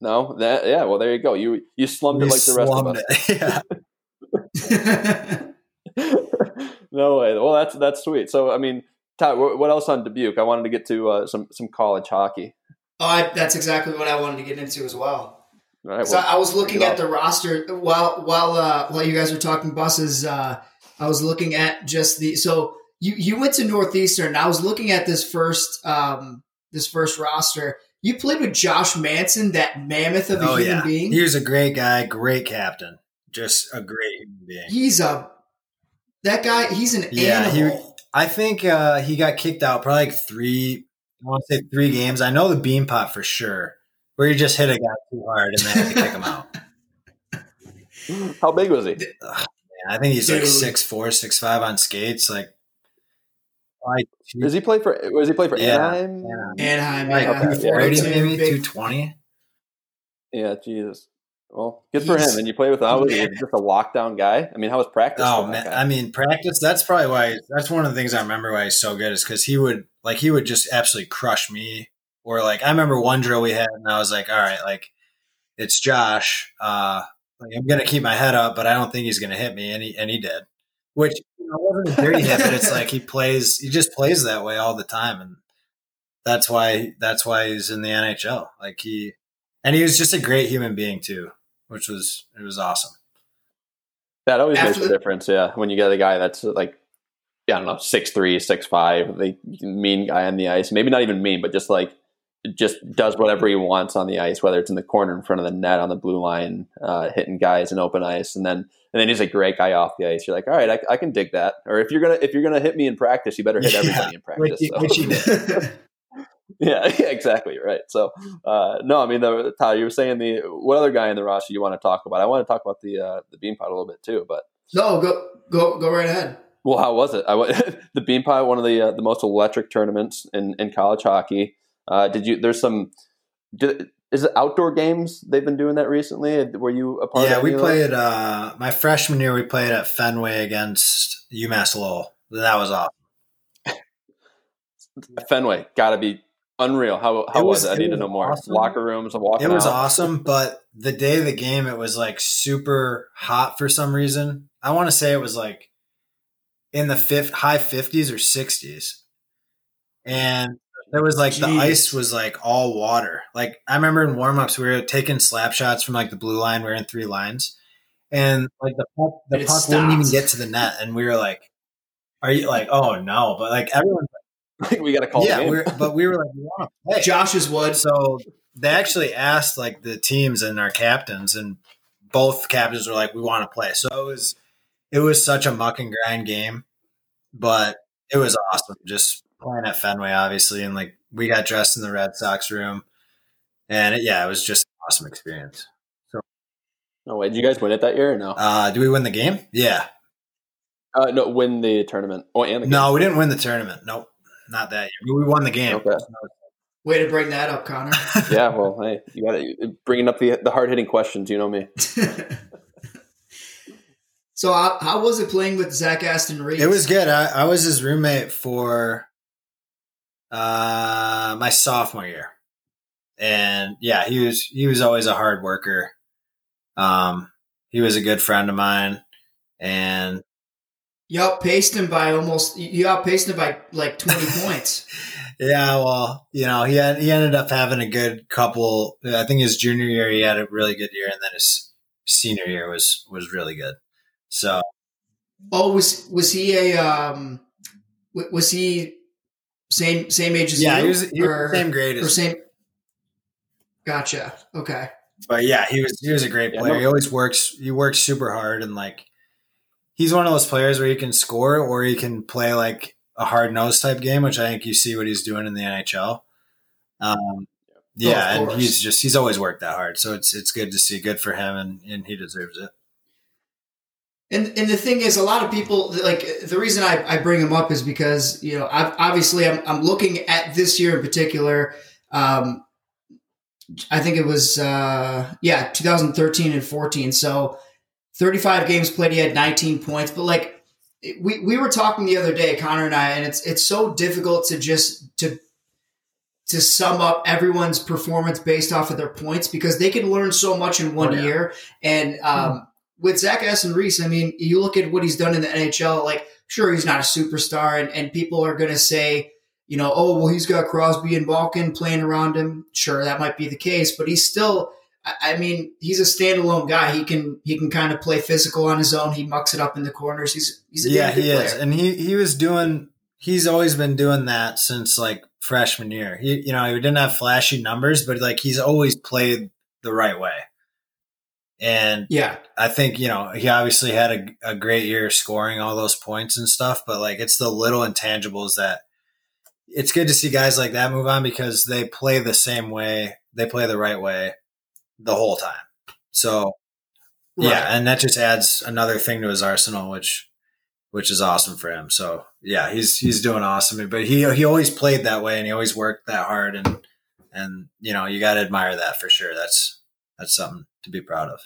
No, that yeah. Well, there you go. You you slummed We it like the rest of slummed us. it. Yeah. no way. Well, that's that's sweet. So, I mean, Ty, wh- what else on Dubuque? I wanted to get to uh, some some college hockey. Oh, I, that's exactly what I wanted to get into as well. All right. So Well, I was looking at the roster while while uh, while you guys were talking buses. Uh, I was looking at just the so you you went to Northeastern. I was looking at this first um, this first roster. You played with Josh Manson, that mammoth of a Oh human yeah, being. he was a great guy, great captain, just a great human being. He's a that guy. He's an Yeah, he- animal. I think uh, he got kicked out probably like three. I want to say three games. I know the Beanpot for sure, where you just hit a guy too hard and they had to kick him out. how big was he? Yeah, I think he's like six four, six five on skates. Like, like Does he play for? Was he play for Yeah. Anaheim? Yeah. Anaheim, like yeah. okay, two forty, yeah. maybe two twenty. Yeah, Jesus. Well, good for him. And you play with was he just a lockdown guy? I mean, how was practice? Oh man, guy? I mean practice. That's probably why. That's one of the things I remember why he's so good is because he would like he would just absolutely crush me. Or like I remember one drill we had, and I was like, all right, like it's Josh. Uh, like, I'm gonna keep my head up, but I don't think he's gonna hit me, and he and he did. Which you know, wasn't a dirty hit, but it's like he plays. He just plays that way all the time, and that's why that's why he's in the NHL. Like he, and he was just a great human being too, which was it was awesome. That always makes After a the- difference, yeah. When you get a guy that's like, I don't know, six three, six five, the mean guy on the ice. Maybe not even mean, but just like just does whatever he wants on the ice, whether it's in the corner in front of the net on the blue line, uh, hitting guys in open ice, and then and then he's a great guy off the ice. You're like, all right, I, I can dig that. Or if you're gonna if you're gonna hit me in practice, you better hit Yeah, everybody in practice. he, so. which he did. Yeah, yeah, exactly right. So, uh, no, I mean, the, Tyler, you were saying the what other guy in the roster you want to talk about? I want to talk about the uh, the Beanpot a little bit too, but no, go go go right ahead. well, how was it? I the Beanpot, one of the uh, the most electric tournaments in, in college hockey. Uh, did you? There's some. Did, is it outdoor games? They've been doing that recently. Were you a part? Yeah, of we played uh, my freshman year. We played at Fenway against UMass Lowell. That was awesome. Fenway. Got to be unreal. How how It was, was- it? I need to know more. awesome. Locker rooms. I'm walking. It was out. awesome, but the day of the game, it was like super hot for some reason. I want to say it was like in the fifth, high 50s or 60s. And there was like the ice was like all water. Like I remember in warm-ups, we were taking slap shots from like the blue line. We were in three lines. And like the puck, the it puck wouldn't even get to the net. And we were like, are you like, oh no. But like everyone, we got to call. yeah, the game. we're, but we were like, we want to play. Josh's wood. So they actually asked like the teams and our captains, and both captains were like, "We want to play." So it was it was such a muck and grind game, but it was awesome. Just playing at Fenway, obviously, and like we got dressed in the Red Sox room, and it, yeah, it was just an awesome experience. So, no way. Did you guys win it that year or no? Uh, do we win the game? Yeah. Uh, no, win the tournament. Oh, and the game. No, we didn't win the tournament. Nope, not that year. We won the game. Okay. Way to bring that up, Connor. Yeah. Well, hey, you got to bringing up the the hard hitting questions. You know me. so how, how was it playing with Zach Aston Reese? It was good. I, I was his roommate for uh, my sophomore year, and yeah, he was he was always a hard worker. Um, he was a good friend of mine, and You outpaced him by almost. You outpaced him by like twenty points. yeah, well, you know, he had he ended up having a good couple. I think his junior year he had a really good year, and then his senior year was was really good. So Oh, was was he a um? Was he same same age as yeah, you? he was, he was or, same grade or as same. Gotcha. Okay. but yeah, he was he was a great Yeah, player. no- he always works he works super hard and like he's one of those players where he can score or he can play like a hard nosed type game, which I think you see what he's doing in the NHL. Um, yeah, of and he's just he's always worked that hard, so it's it's good to see. Good for him, and and he deserves it. And and the thing is, a lot of people like the reason I, I bring him up is because you know I've, obviously I'm I'm looking at this year in particular. Um, I think it was uh, yeah 2013 and 14. So 35 games played, he had 19 points. But like we we were talking the other day, Connor and I, and it's it's so difficult to just to to sum up everyone's performance based off of their points because they can learn so much in one Oh, yeah. year. And um, with Zach Aston Reese, I mean, you look at what he's done in the NHL. Like, sure, he's not a superstar, and, and people are going to say, you know, oh, well, he's got Crosby and Malkin playing around him. Sure, that might be the case, but he's still. I- mean, he's a standalone guy. He can he can kind of play physical on his own. He mucks it up in the corners. He's he's a yeah, he is, and he he was doing. He's always been doing that since like freshman year. He you know he didn't have flashy numbers, but like he's always played the right way. And Yeah, I think you know he obviously had a, a great year scoring all those points and stuff, but like it's the little intangibles that it's good to see guys like that move on because they play the same way, they play the right way the whole time. So right. yeah, and that just adds another thing to his arsenal, which which is awesome for him. So yeah, he's he's doing awesome, but he he always played that way and he always worked that hard and and you know you got to admire that for sure. That's that's something to be proud of.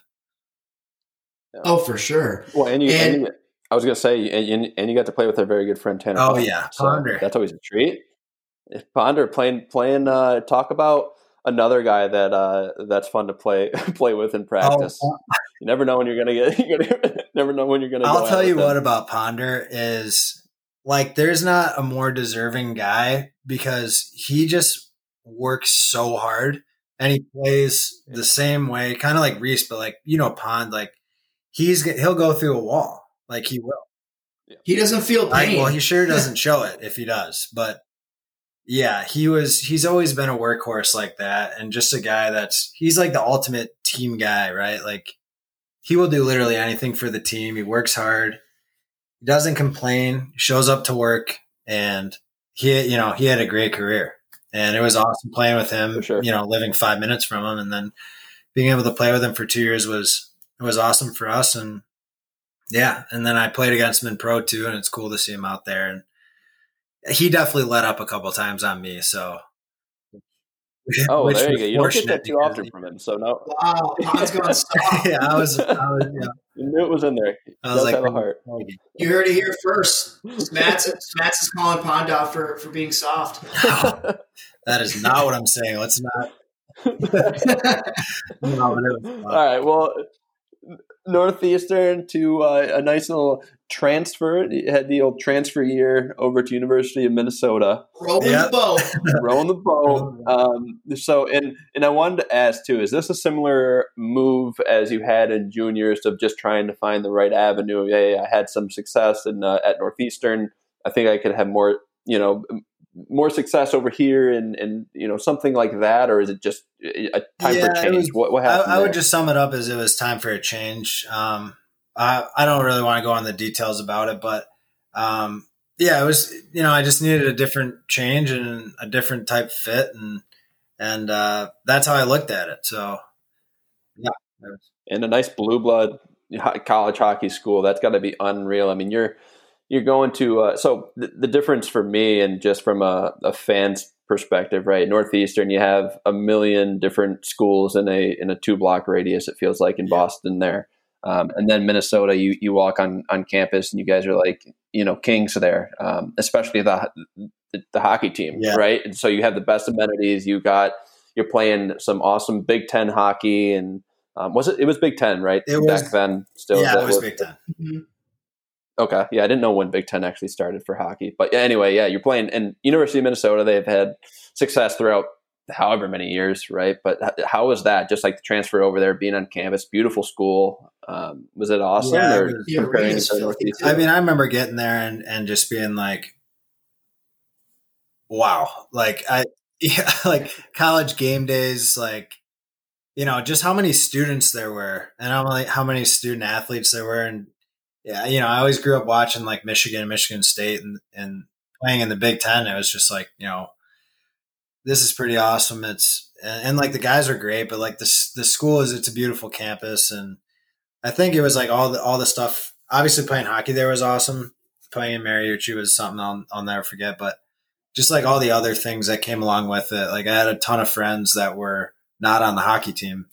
Oh, for sure. Well, and you, And- and, you- I was gonna say, and, and- and you got to play with our very good friend Tanner. Oh, Ponder. yeah, So Ponder. that's always a treat. If Ponder playing playing. Uh, talk about another guy that uh, that's fun to play play with in practice. Oh, You never know when you're gonna get. You're gonna, never know when you're gonna. I'll go tell out you what him. about Ponder is like there's not a more deserving guy because he just works so hard and he plays the same way, kind of like Reese, but like you know Pond, like he's he'll go through a wall, like he will. He doesn't feel I, pain. well, he sure doesn't show it if he does, but yeah, he was. He's always been a workhorse like that, and just a guy that's he's like the ultimate team guy, right? Like he will do literally anything for the team. He works hard, he doesn't complain, shows up to work, and he, you know, he had a great career, and it was awesome playing with him. Sure. You know, living five minutes from him, and then being able to play with him for two years was was awesome for us, and yeah, and then I played against him in pro too, and it's cool to see him out there. And he definitely let up a couple times on me, so Oh, there you go. You don't get that too often from him. So no, Wow, Pon's going soft. yeah, I was, I was, yeah, you knew it was in there. I was like, a heart. You heard it here first. Smats, Smats is calling Pond out for, for being soft. No, that is not what I'm saying. Let's not. No, but it was fun. All right. Well, Northeastern to uh, a nice little transfer. You had the old transfer year over to University of Minnesota, Rolling Yeah. the boat. rowing the boat. Um, so, and and I wanted to ask too: Is this a similar move as you had in juniors of just trying to find the right avenue? Yeah, I had some success in uh, at Northeastern. I think I could have more, you know, more success over here, and and you know something like that, or is it just a time Yeah, for change? was- what what I, happened? I would just sum it up as it was time for a change. Um, I, I don't really want to go on the details about it, but um, yeah, it was. You know, I just needed a different change and a different type fit, and and uh, that's how I looked at it. So yeah, and a nice blue blood college hockey school. That's got to be unreal. I mean, you're you're going to uh, so the, the difference for me and just from a, a fan's perspective, right? Northeastern, you have a million different schools in a in a two block radius. It feels like in Boston there, um, and then Minnesota. You you walk on on campus and you guys are like you know kings there, um, especially the, the the hockey team, Yeah. right? And so you have the best amenities. You got you're playing some awesome Big Ten hockey and um, was it? It was Big Ten, right? It was- back then. Still, yeah, it was Big Ten. Okay, yeah, I didn't know when Big Ten actually started for hockey, but anyway, yeah, you're playing in University of Minnesota. They've had success throughout however many years, right? But how was that? Just like the transfer over there, being on campus, beautiful school. Um, was it awesome? Yeah, or The comparing to Northeast? I mean, I remember getting there and, and just being like, wow, like I, yeah, like college game days, like, you know, just how many students there were and how many, how many student athletes there were. And yeah, you know, I always grew up watching like Michigan, and Michigan State and, and playing in the Big Ten. It was just like, you know, this is pretty awesome. It's, and, and like the guys are great, but like this, the school is, it's a beautiful campus. And I think it was like all the, all the stuff, obviously playing hockey there was awesome. Playing in Mariucci was something I'll, I'll never forget, but just like all the other things that came along with it. Like I had a ton of friends that were not on the hockey team,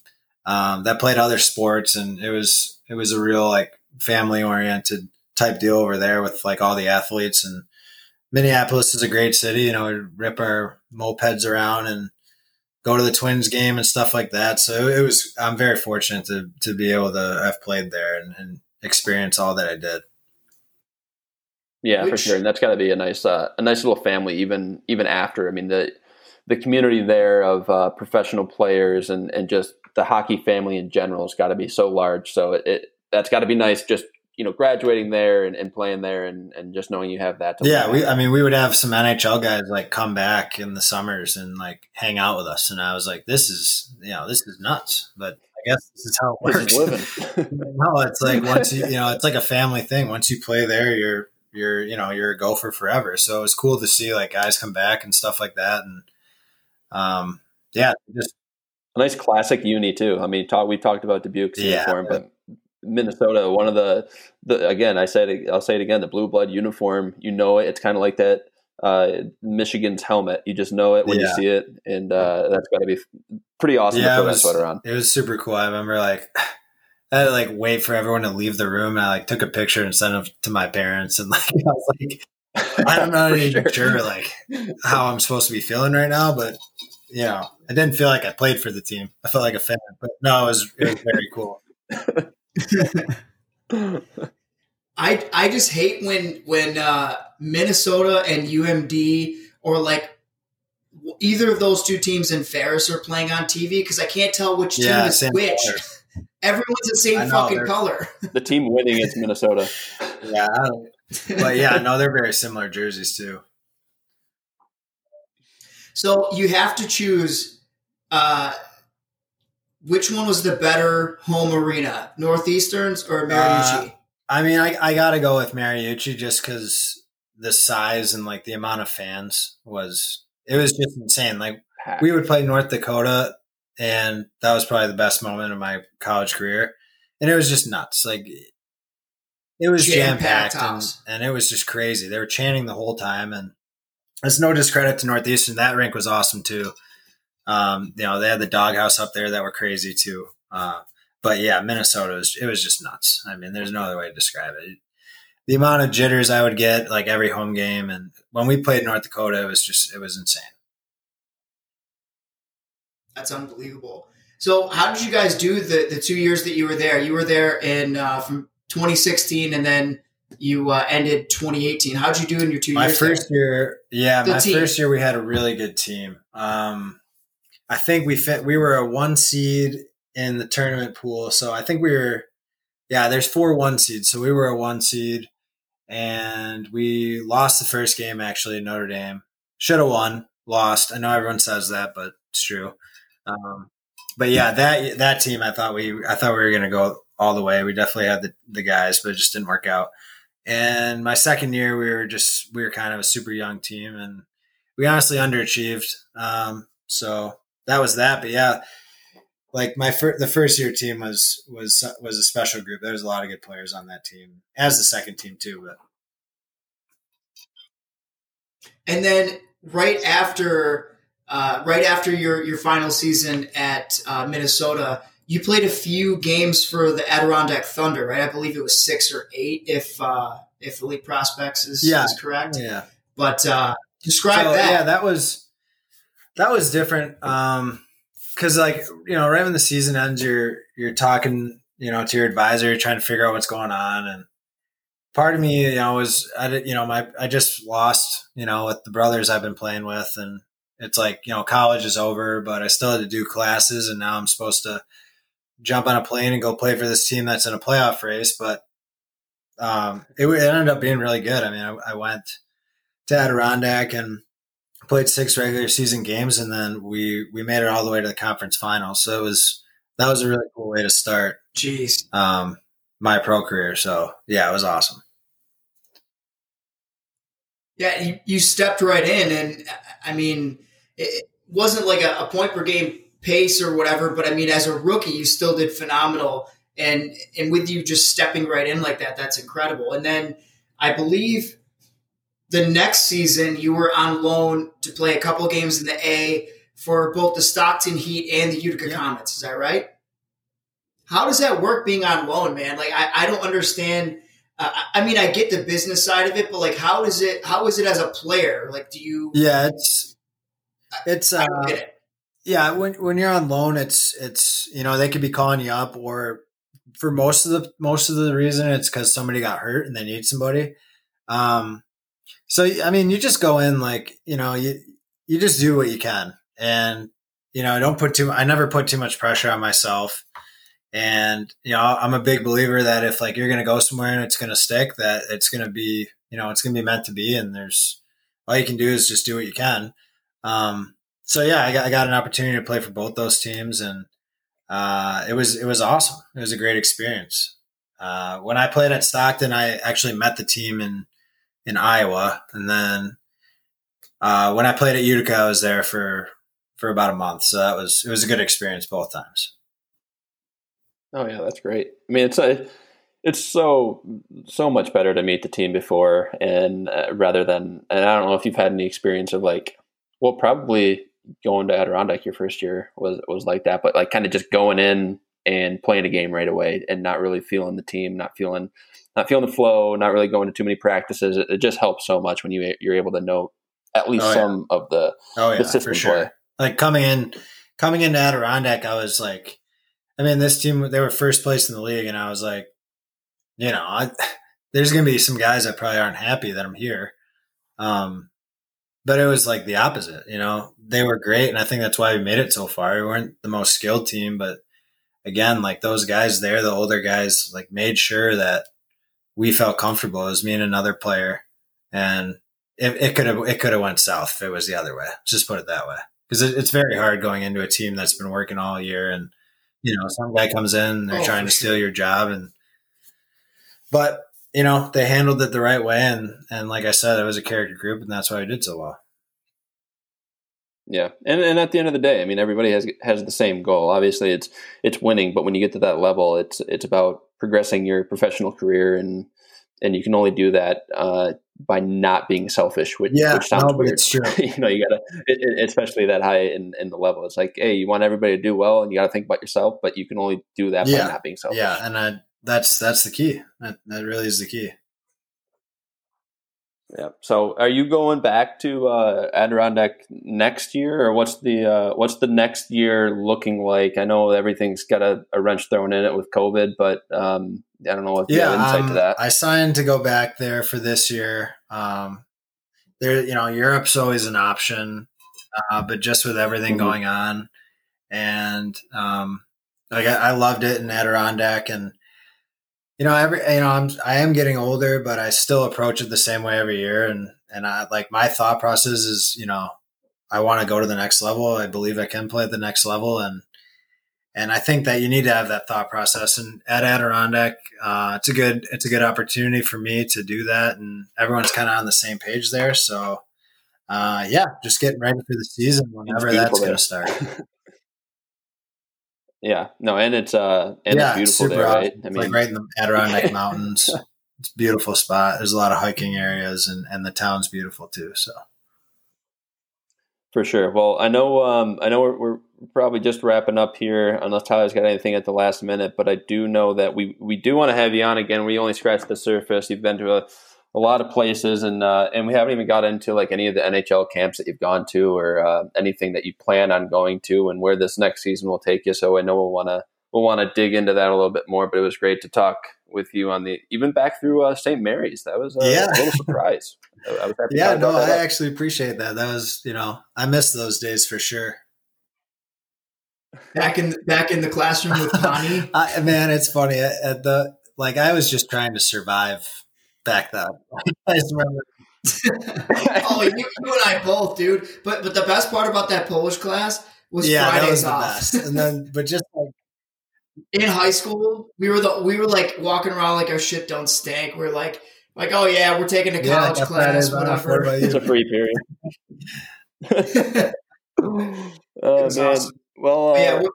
um, that played other sports and it was, it was a real like family oriented type deal over there with like all the athletes and Minneapolis is a great city. You know, we rip our mopeds around and go to the Twins game and stuff like that. So it was. I'm very fortunate to to be able to have played there and, and experience all that I did. Yeah, for sure, and that's got to be a nice, uh, a nice little family. Even even after, I mean the the community there of uh, professional players and and just the hockey family in general has got to be so large. So it, it that's got to be nice. Just you know, graduating there and, and playing there, and, and just knowing you have that. To Yeah, we. I mean, we would have some NHL guys like come back in the summers and like hang out with us, and I was like, "This is, you know, this is nuts." But I guess this is how it works. living. no, it's like once you, you know, it's like a family thing. Once you play there, you're, you're, you know, you're a gopher forever. So it's cool to see like guys come back and stuff like that. And, um, yeah, just, a nice classic uni too. I mean, talk, we talked about Dubuque's Yeah, uniform, but Minnesota, one of the, the again, I said, it- I'll say it again, the blue blood uniform. You know it. It's kind of like that uh, Michigan's helmet. You just know it when you see it, and uh, that's got to be pretty awesome Yeah, to it put was- that sweater on. it was super cool. I remember like, I had to like wait for everyone to leave the room. And I like took a picture and sent it to my parents. And like, I was like, I'm not even sure. sure like how I'm supposed to be feeling right now, but you know, I didn't feel like I played for the team. I felt like a fan, but no, it was, it was very cool. I I just hate when when uh, Minnesota and UMD or like either of those two teams in Ferris are playing on TV because I can't tell which team Yeah, is which. color. Everyone's the same know, fucking color. the team winning is Minnesota. Yeah, but yeah, no, they're very similar jerseys too. So you have to choose uh, which one was the better home arena, Northeastern's or Mariucci? Uh, I mean, I, I got to go with Mariucci just because the size and like the amount of fans was it was just insane. Like we would play North Dakota, and that was probably the best moment of my college career, and it was just nuts. Like it was jam Jam-packed and, and it was just crazy. They were chanting the whole time, and it's no discredit to Northeastern. That rink was awesome too. Um, you know, they had the doghouse up there that were crazy too. Uh, but yeah, Minnesota was it was just nuts. I mean, there's no other way to describe it. The amount of jitters I would get like every home game, and when we played North Dakota, it was just it was insane. That's unbelievable. So, how did you guys do the the two years that you were there? You were there in uh, from 2016, and then you uh, ended 2018. How'd you do in your two my years? first there? year, yeah, The my team. first year we had a really good team. Um, I think we fit. We were a one seed in the tournament pool, so I think we were. Yeah, there's four one seeds, so we were a one seed, and we lost the first game actually. Notre Dame should have won, lost. I know everyone says that, but it's true. Um, but yeah, that that team, I thought we, I thought we were going to go all the way. We definitely had the, the guys, but it just didn't work out. And my second year, we were just we were kind of a super young team, and we honestly underachieved. Um, so that was that. But yeah, like my fir- the first year team was was was a special group. There was a lot of good players on that team, as the second team too. But And then right after, uh, right after your your final season at uh, Minnesota, you played a few games for the Adirondack Thunder, right? I believe it was six or eight, if uh, if Elite Prospects is, Yeah. is correct. yeah, But uh, describe So, that. Yeah, that was that was different. Um, because like you know, right when the season ends, you're you're talking, you know, to your advisor, you're trying to figure out what's going on, and part of me, you know, was I did, you know, my I just lost, you know, with the brothers I've been playing with, and it's like you know, college is over, but I still had to do classes, and now I'm supposed to jump on a plane and go play for this team that's in a playoff race, but. Um, it, it ended up being really good. I mean, I, I went to Adirondack and played six regular season games, and then we we made it all the way to the conference final. So it was that was a really cool way to start Jeez. um, my pro career. So yeah, it was awesome. Yeah, you, you stepped right in, and I mean, it wasn't like a, a point per game pace or whatever, but I mean, as a rookie, you still did phenomenal, and and with you just stepping right in like that, that's incredible. And then I believe the next season you were on loan to play a couple games in the A for both the Stockton Heat and the Utica Yeah. Comets. Is that right? How does that work being on loan, man? Like, I, I don't understand. Uh, I mean, I get the business side of it, but like, how does it? How is it as a player? Like, do you? Yeah, it's it's I uh, it. yeah when when you're on loan, it's it's you know they could be calling you up, or for most of the most of the reason it's because somebody got hurt and they need somebody. Um, so I mean, you just go in like you know you you just do what you can, and you know I don't put too. I never put too much pressure on myself, and you know I'm a big believer that if like you're gonna go somewhere and it's gonna stick, that it's gonna be you know it's gonna be meant to be, and there's all you can do is just do what you can. Um, so yeah, I got, I got an opportunity to play for both those teams, and uh, it was it was awesome. It was a great experience. Uh, when I played at Stockton, I actually met the team in in Iowa, and then uh, when I played at Utica, I was there for for about a month. So that was it was a good experience both times. Oh yeah, that's great. I mean, it's a, it's so so much better to meet the team before, and uh, rather than, and I don't know if you've had any experience of like, well, probably going to Adirondack your first year was was like that, but like kind of just going in and playing a game right away and not really feeling the team, not feeling not feeling the flow, not really going to too many practices. It, it just helps so much when you you're able to know at least Oh, yeah. some of the Oh yeah, the system for sure. play. Like coming in, coming into Adirondack, I was like, I mean, this team they were first place in the league, and I was like, you know, I, there's going to be some guys that probably aren't happy that I'm here. Um, but it was like the opposite. You know, they were great, and I think that's why we made it so far. We weren't the most skilled team, but again, like those guys there, the older guys, like made sure that we felt comfortable. It was me and another player, and it, could have it could have went south if it was the other way. Just put it that way, because it, it's very hard going into a team that's been working all year, and you know some guy comes in, they're Oh, trying to steal sure. your job, and but you know they handled it the right way, and and like I said, it was a character group, and that's why we did so well. Yeah, and and at the end of the day, I mean, everybody has has the same goal. Obviously, it's it's winning, but when you get to that level, it's it's about progressing your professional career, and and you can only do that uh, by not being selfish, which, Yeah, which sounds no, weird. it's true. you know, you gotta, it, it- especially that high in, in the level. It's like, hey, you want everybody to do well, and you got to think about yourself, but you can only do that Yeah, by not being selfish. Yeah, and I, that's that's the key. That, that really is the key. Yeah. So, are you going back to uh, Adirondack next year, or what's the uh, what's the next year looking like? I know everything's got a, a wrench thrown in it with COVID, but um, I don't know if you Yeah, have insight um, to that. I signed to go back there for this year. Um, there, you know, Europe's always an option, uh, but just with everything Mhm. going on, and um, like I, I loved it in Adirondack, and you know, every you know, I'm I am getting older, but I still approach it the same way every year, and and I like my thought process is, you know, I want to go to the next level. I believe I can play at the next level, and and I think that you need to have that thought process. And at Adirondack, uh, it's a good it's a good opportunity for me to do that, and everyone's kind of on the same page there. So, uh, yeah, just getting ready for the season whenever that's going to start. yeah. No, and it's uh, and yeah, it's beautiful there, right? I It's mean, like right in the Adirondack Mountains. It's a beautiful spot. There's a lot of hiking areas, and and the town's beautiful too. So. For sure. Well, I know um, I know we're, we're probably just wrapping up here, unless Tyler's got anything at the last minute. But I do know that we we do want to have you on again. We only scratched the surface. You've been to a, a lot of places, and uh, and we haven't even got into like any of the NHL camps that you've gone to, or uh, anything that you plan on going to, and where this next season will take you. So I know we'll want to we'll want to dig into that a little bit more. But it was great to talk with you on the even back through uh, St. Mary's. That was a, Yeah. a little surprise. I I was happy. Yeah, no, I up. actually appreciate that. That was, you know, I miss those days for sure. Back in back in the classroom with Connie. I, man, it's funny. At at the like, I was just trying to survive back then. I just remember. oh, you, you and I both, dude. But but the best part about that Polish class was Yeah, that Fridays was the off. best. And then, but just like, in high school, we were the we were like walking around like our shit don't stink. We're like like oh yeah, we're taking a college got class, Fridays. What whatever. It's a free period. oh man. awesome. Well, uh, yeah, we're,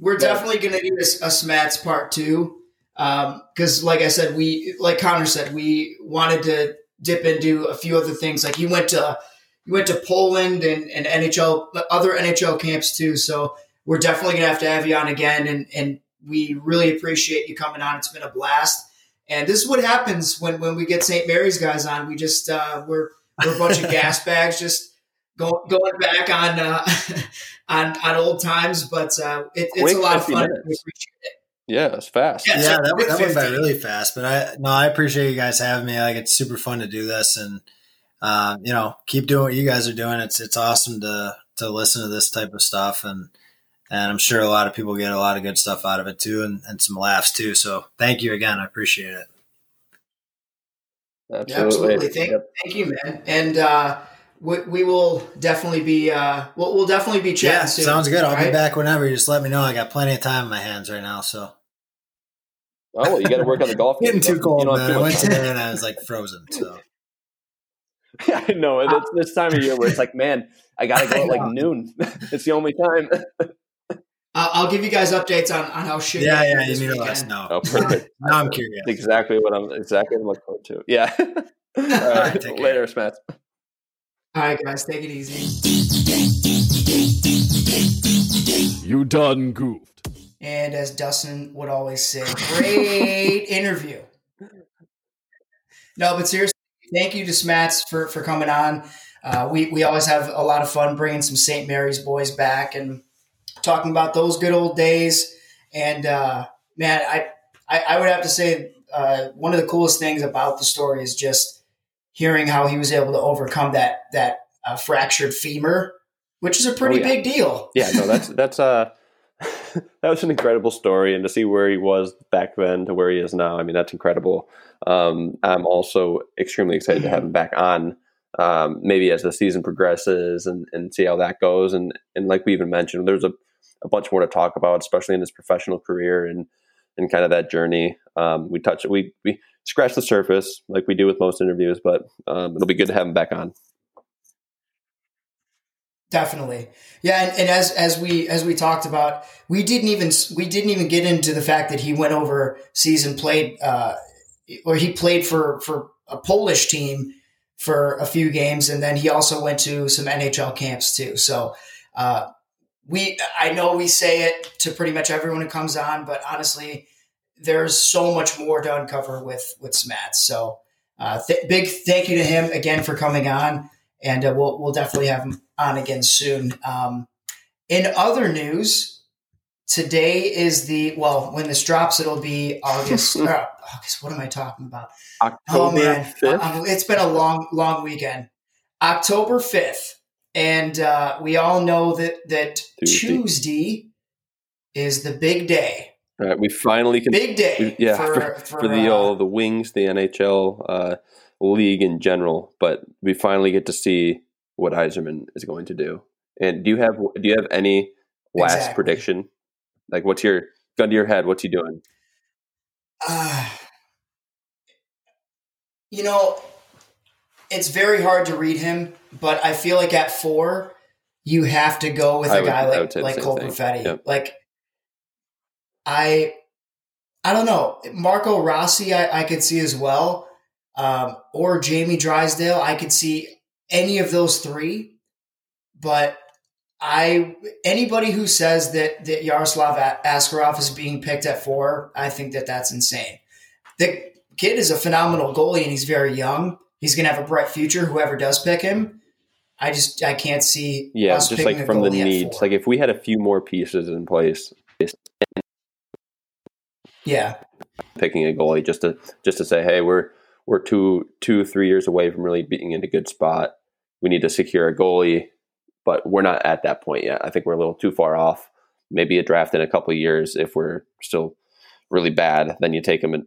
we're yeah. definitely going to do this a Smats part two because, like I said, we like Connor said, we wanted to dip into a few other things. Like you went to you went to Poland and, and NHL other NHL camps too. So we're definitely going to have to have you on again, and and we really appreciate you coming on. It's been a blast. And this is what happens when, when we get St. Mary's guys on. We just uh, we're we're a bunch of gas bags just go, going back on uh, on on old times, but uh, it, it's Quick a lot of fun. We appreciate it. Yeah, it's fast. Yeah. yeah, that, quick that went by really fast. But I no, I appreciate you guys having me. Like, it's super fun to do this, and um, you know, keep doing what you guys are doing. It's it's awesome to to listen to this type of stuff, and and I'm sure a lot of people get a lot of good stuff out of it too, and, and some laughs too. So thank you again. I appreciate it. Absolutely. Yeah, absolutely. Thank, Yep. thank you, man. And uh, we, we will definitely be uh, we'll, we'll definitely be chatting Yeah, soon. sounds good. I'll be back whenever. You just let me know. I got plenty of time in my hands right now, so Oh, well, you got to work on the golf. getting too cold, You don't man. have I went much today and I was like frozen. So time. I know. It's this time of year where it's like, man, I got to go at like noon. it's the only time. I'll, I'll give you guys updates on, on how shit. yeah, yeah, went you this need to let us know. Oh, perfect. Now I'm curious. exactly what I'm exactly what I'm looking forward to. Yeah. All right. take. Later, Smats. All right, guys, take it easy. You done goofed. And as Dustin would always say, great interview. No, but seriously, thank you to Smats for, for coming on. Uh, we, we always have a lot of fun bringing some St. Mary's boys back and talking about those good old days. And uh, man, I, I, I would have to say uh, one of the coolest things about the story is just hearing how he was able to overcome that that uh, fractured femur, which is a pretty Oh, yeah. big deal. Yeah, no, that's that's uh that was an incredible story, and to see where he was back then to where he is now, I mean, that's incredible. Um, I'm also extremely excited to have him back on, um, maybe as the season progresses and, and see how that goes. And and like we even mentioned, there's a, a bunch more to talk about, especially in his professional career and and kind of that journey. Um, we touch we we scratch the surface like we do with most interviews, but um, it'll be good to have him back on. Definitely, yeah, and, and as as we as we talked about, we didn't even we didn't even get into the fact that he went over season played, uh, or he played for for a Polish team for a few games, and then he also went to some NHL camps too. So uh, we, I know we say it to pretty much everyone who comes on, but honestly, there's so much more to uncover with with Smats. So uh, th- big thank you to him again for coming on, and uh, we'll we'll definitely have him on again soon. Um, in other news, today is the well when this drops, it'll be August. uh, August. What am I talking about? October oh man, 5th? Uh, it's been a long long weekend. October fifth, and uh, we all know that that Tuesday. Tuesday is the big day. All right, we finally can Big day. yeah for, for, for, for the uh, all the wings, the NHL uh, league in general. But we finally get to see what Yzerman is going to do. And do you have do you have any last Exactly. prediction? Like, what's your gun to your head? What's he doing? Uh, you know, it's very hard to read him, but I feel like at four, you have to go with I a would- guy like like Cole. Perfetti. Yep. Like, I, I don't know, Marco Rossi, I, I could see as well, um, or Jamie Drysdale. I could see any of those three, but I anybody who says that that Yaroslav Askarov is being picked at four, I think that that's insane. The kid is a phenomenal goalie and he's very young. He's going to have a bright future. Whoever does pick him, I just I can't see. Yeah, us just like from the needs. Like, if we had a few more pieces in place, yeah, picking a goalie just to just to say, hey, we're we're two two three years away from really being in a good spot. We need to secure a goalie, but we're not at that point yet. I think we're a little too far off. Maybe a draft in a couple of years if we're still really bad. Then you take him and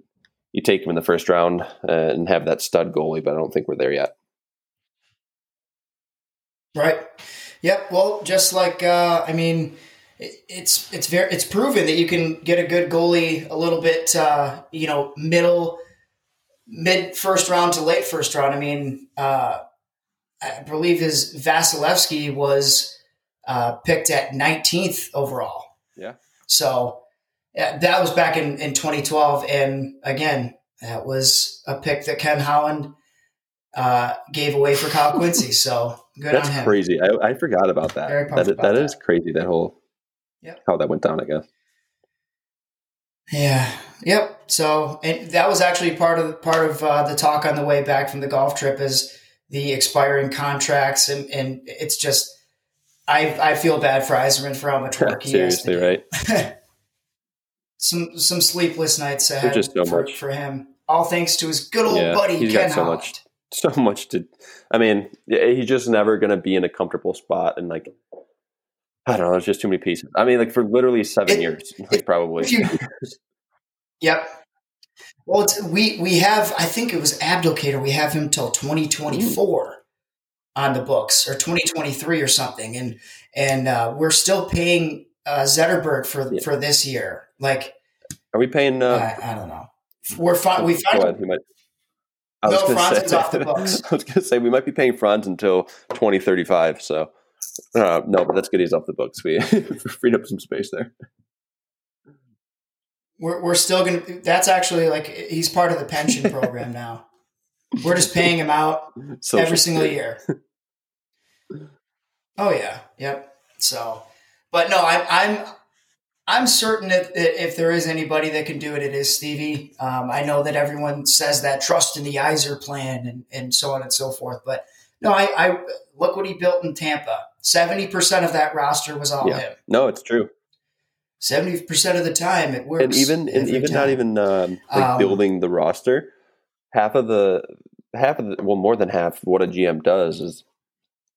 you take him in the first round uh, and have that stud goalie. But I don't think we're there yet. right. Yep. Well, just like uh, I mean, it's it's very it's proven that you can get a good goalie a little bit uh, you know middle mid first round to late first round. I mean, uh, I believe his Vasilevskiy was uh, picked at 19th overall. Yeah. So yeah, that was back in, in 2012. And again, that was a pick that Ken Holland uh, gave away for Kyle Quincey. So good That's on him. crazy. I, I forgot about that. Very That, about that that. is crazy. That whole Yep. how that went down. I guess. Yeah. Yep. So, and that was actually part of part of uh, the talk on the way back from the golf trip is the expiring contracts, and and it's just I I feel bad for Yzerman for how much work he has to Seriously, do. right? some some sleepless nights ahead just so for, much. for him. All thanks to his good old Yeah, buddy he's Ken got so Holland. much so much to i mean he's just never going to be in a comfortable spot and like i don't know there's just too many pieces i mean like for literally seven It- years like probably Yep. Well, it's, we we have I think it was Abdelkader. We have him till 2024 on the books or 2023 or something, and and uh, we're still paying uh, Zetterberg for Yeah. for this year. Like are we paying uh I, I don't know. We're fine. We go found might I No, was gonna Franzen's say, off the books. I was going to say we might be paying Franz until 2035. So, uh, no, but that's good. He's off the books. We freed up some space there. we're we're still gonna. That's actually like he's part of the pension program now. We're just paying him out Social every single Security. year. Oh yeah, yep. So, but no, I'm I'm I'm certain that, that if there is anybody that can do it, it is Stevie. Um, I know that everyone says that trust in the Yzer plan and and so on and so forth, but no, I, I look what he built in Tampa. Seventy percent of that roster was all Yeah. him. No, it's true. Seventy percent of the time, it works. and even and even not even um, like Um, building the roster half of the half of the well more than half what a gm does is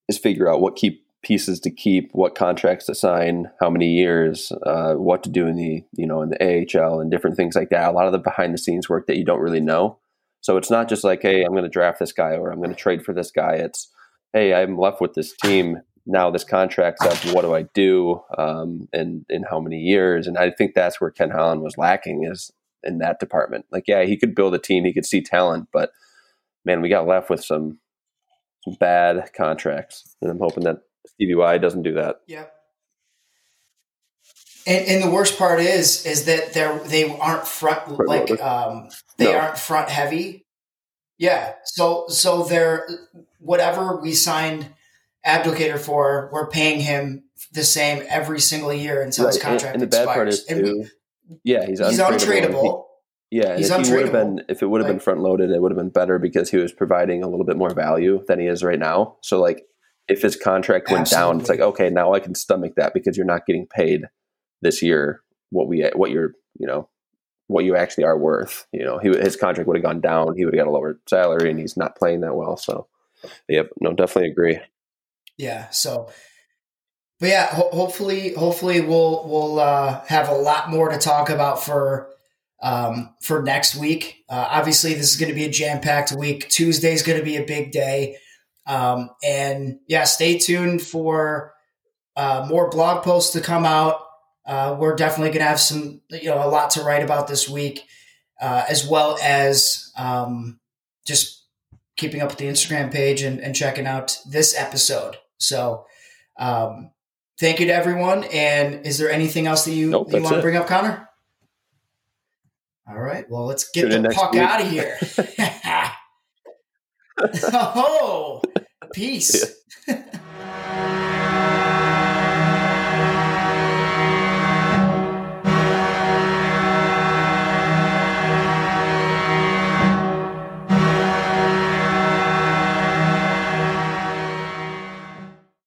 is figure out what key pieces to keep what contracts to sign how many years uh, what to do in the you know in the ahl and different things like that a lot of the behind the scenes work that you don't really know so it's not just like hey i'm going to draft this guy or i'm going to trade for this guy it's hey i'm left with this team now this contract's up what do i do um, and in how many years and i think that's where ken holland was lacking is in that department like yeah he could build a team he could see talent but man we got left with some some bad contracts and i'm hoping that stevie y doesn't do that Yeah. And, and the worst part is is that they're they aren't front like um they No. aren't front heavy. Yeah. So so they're whatever we signed Abdelkader for, we're paying him the same every single year until his Right, and- contract and, the bad expires. part is And we- yeah, he's, he's untradeable. untradeable. He- yeah, He's if he would have untradeable. been, if it would have been front loaded, it would have been better because he was providing a little bit more value than he is right now. So like, if his contract went down, it's like okay, now I can stomach that because you're not getting paid this year what we what you're you know what you actually are worth. You know, he his contract would have gone down. He would have got a lower salary, and he's not playing that well. So, yep, no, definitely agree. Yeah. So, but yeah, ho- hopefully, hopefully we'll we'll uh, have a lot more to talk about for um, for next week. Uh, obviously, this is going to be a jam packed week. Tuesday is going to be a big day, um, and yeah, stay tuned for uh, more blog posts to come out. Uh, we're definitely going to have some, you know, a lot to write about this week, uh, as well as um, just keeping up with the Instagram page and, and checking out this episode. So, um, thank you to everyone. And is there anything else that you, Nope, you want to bring up, Connor? All right. Well, let's get Tune the puck week. out of here. oh, peace.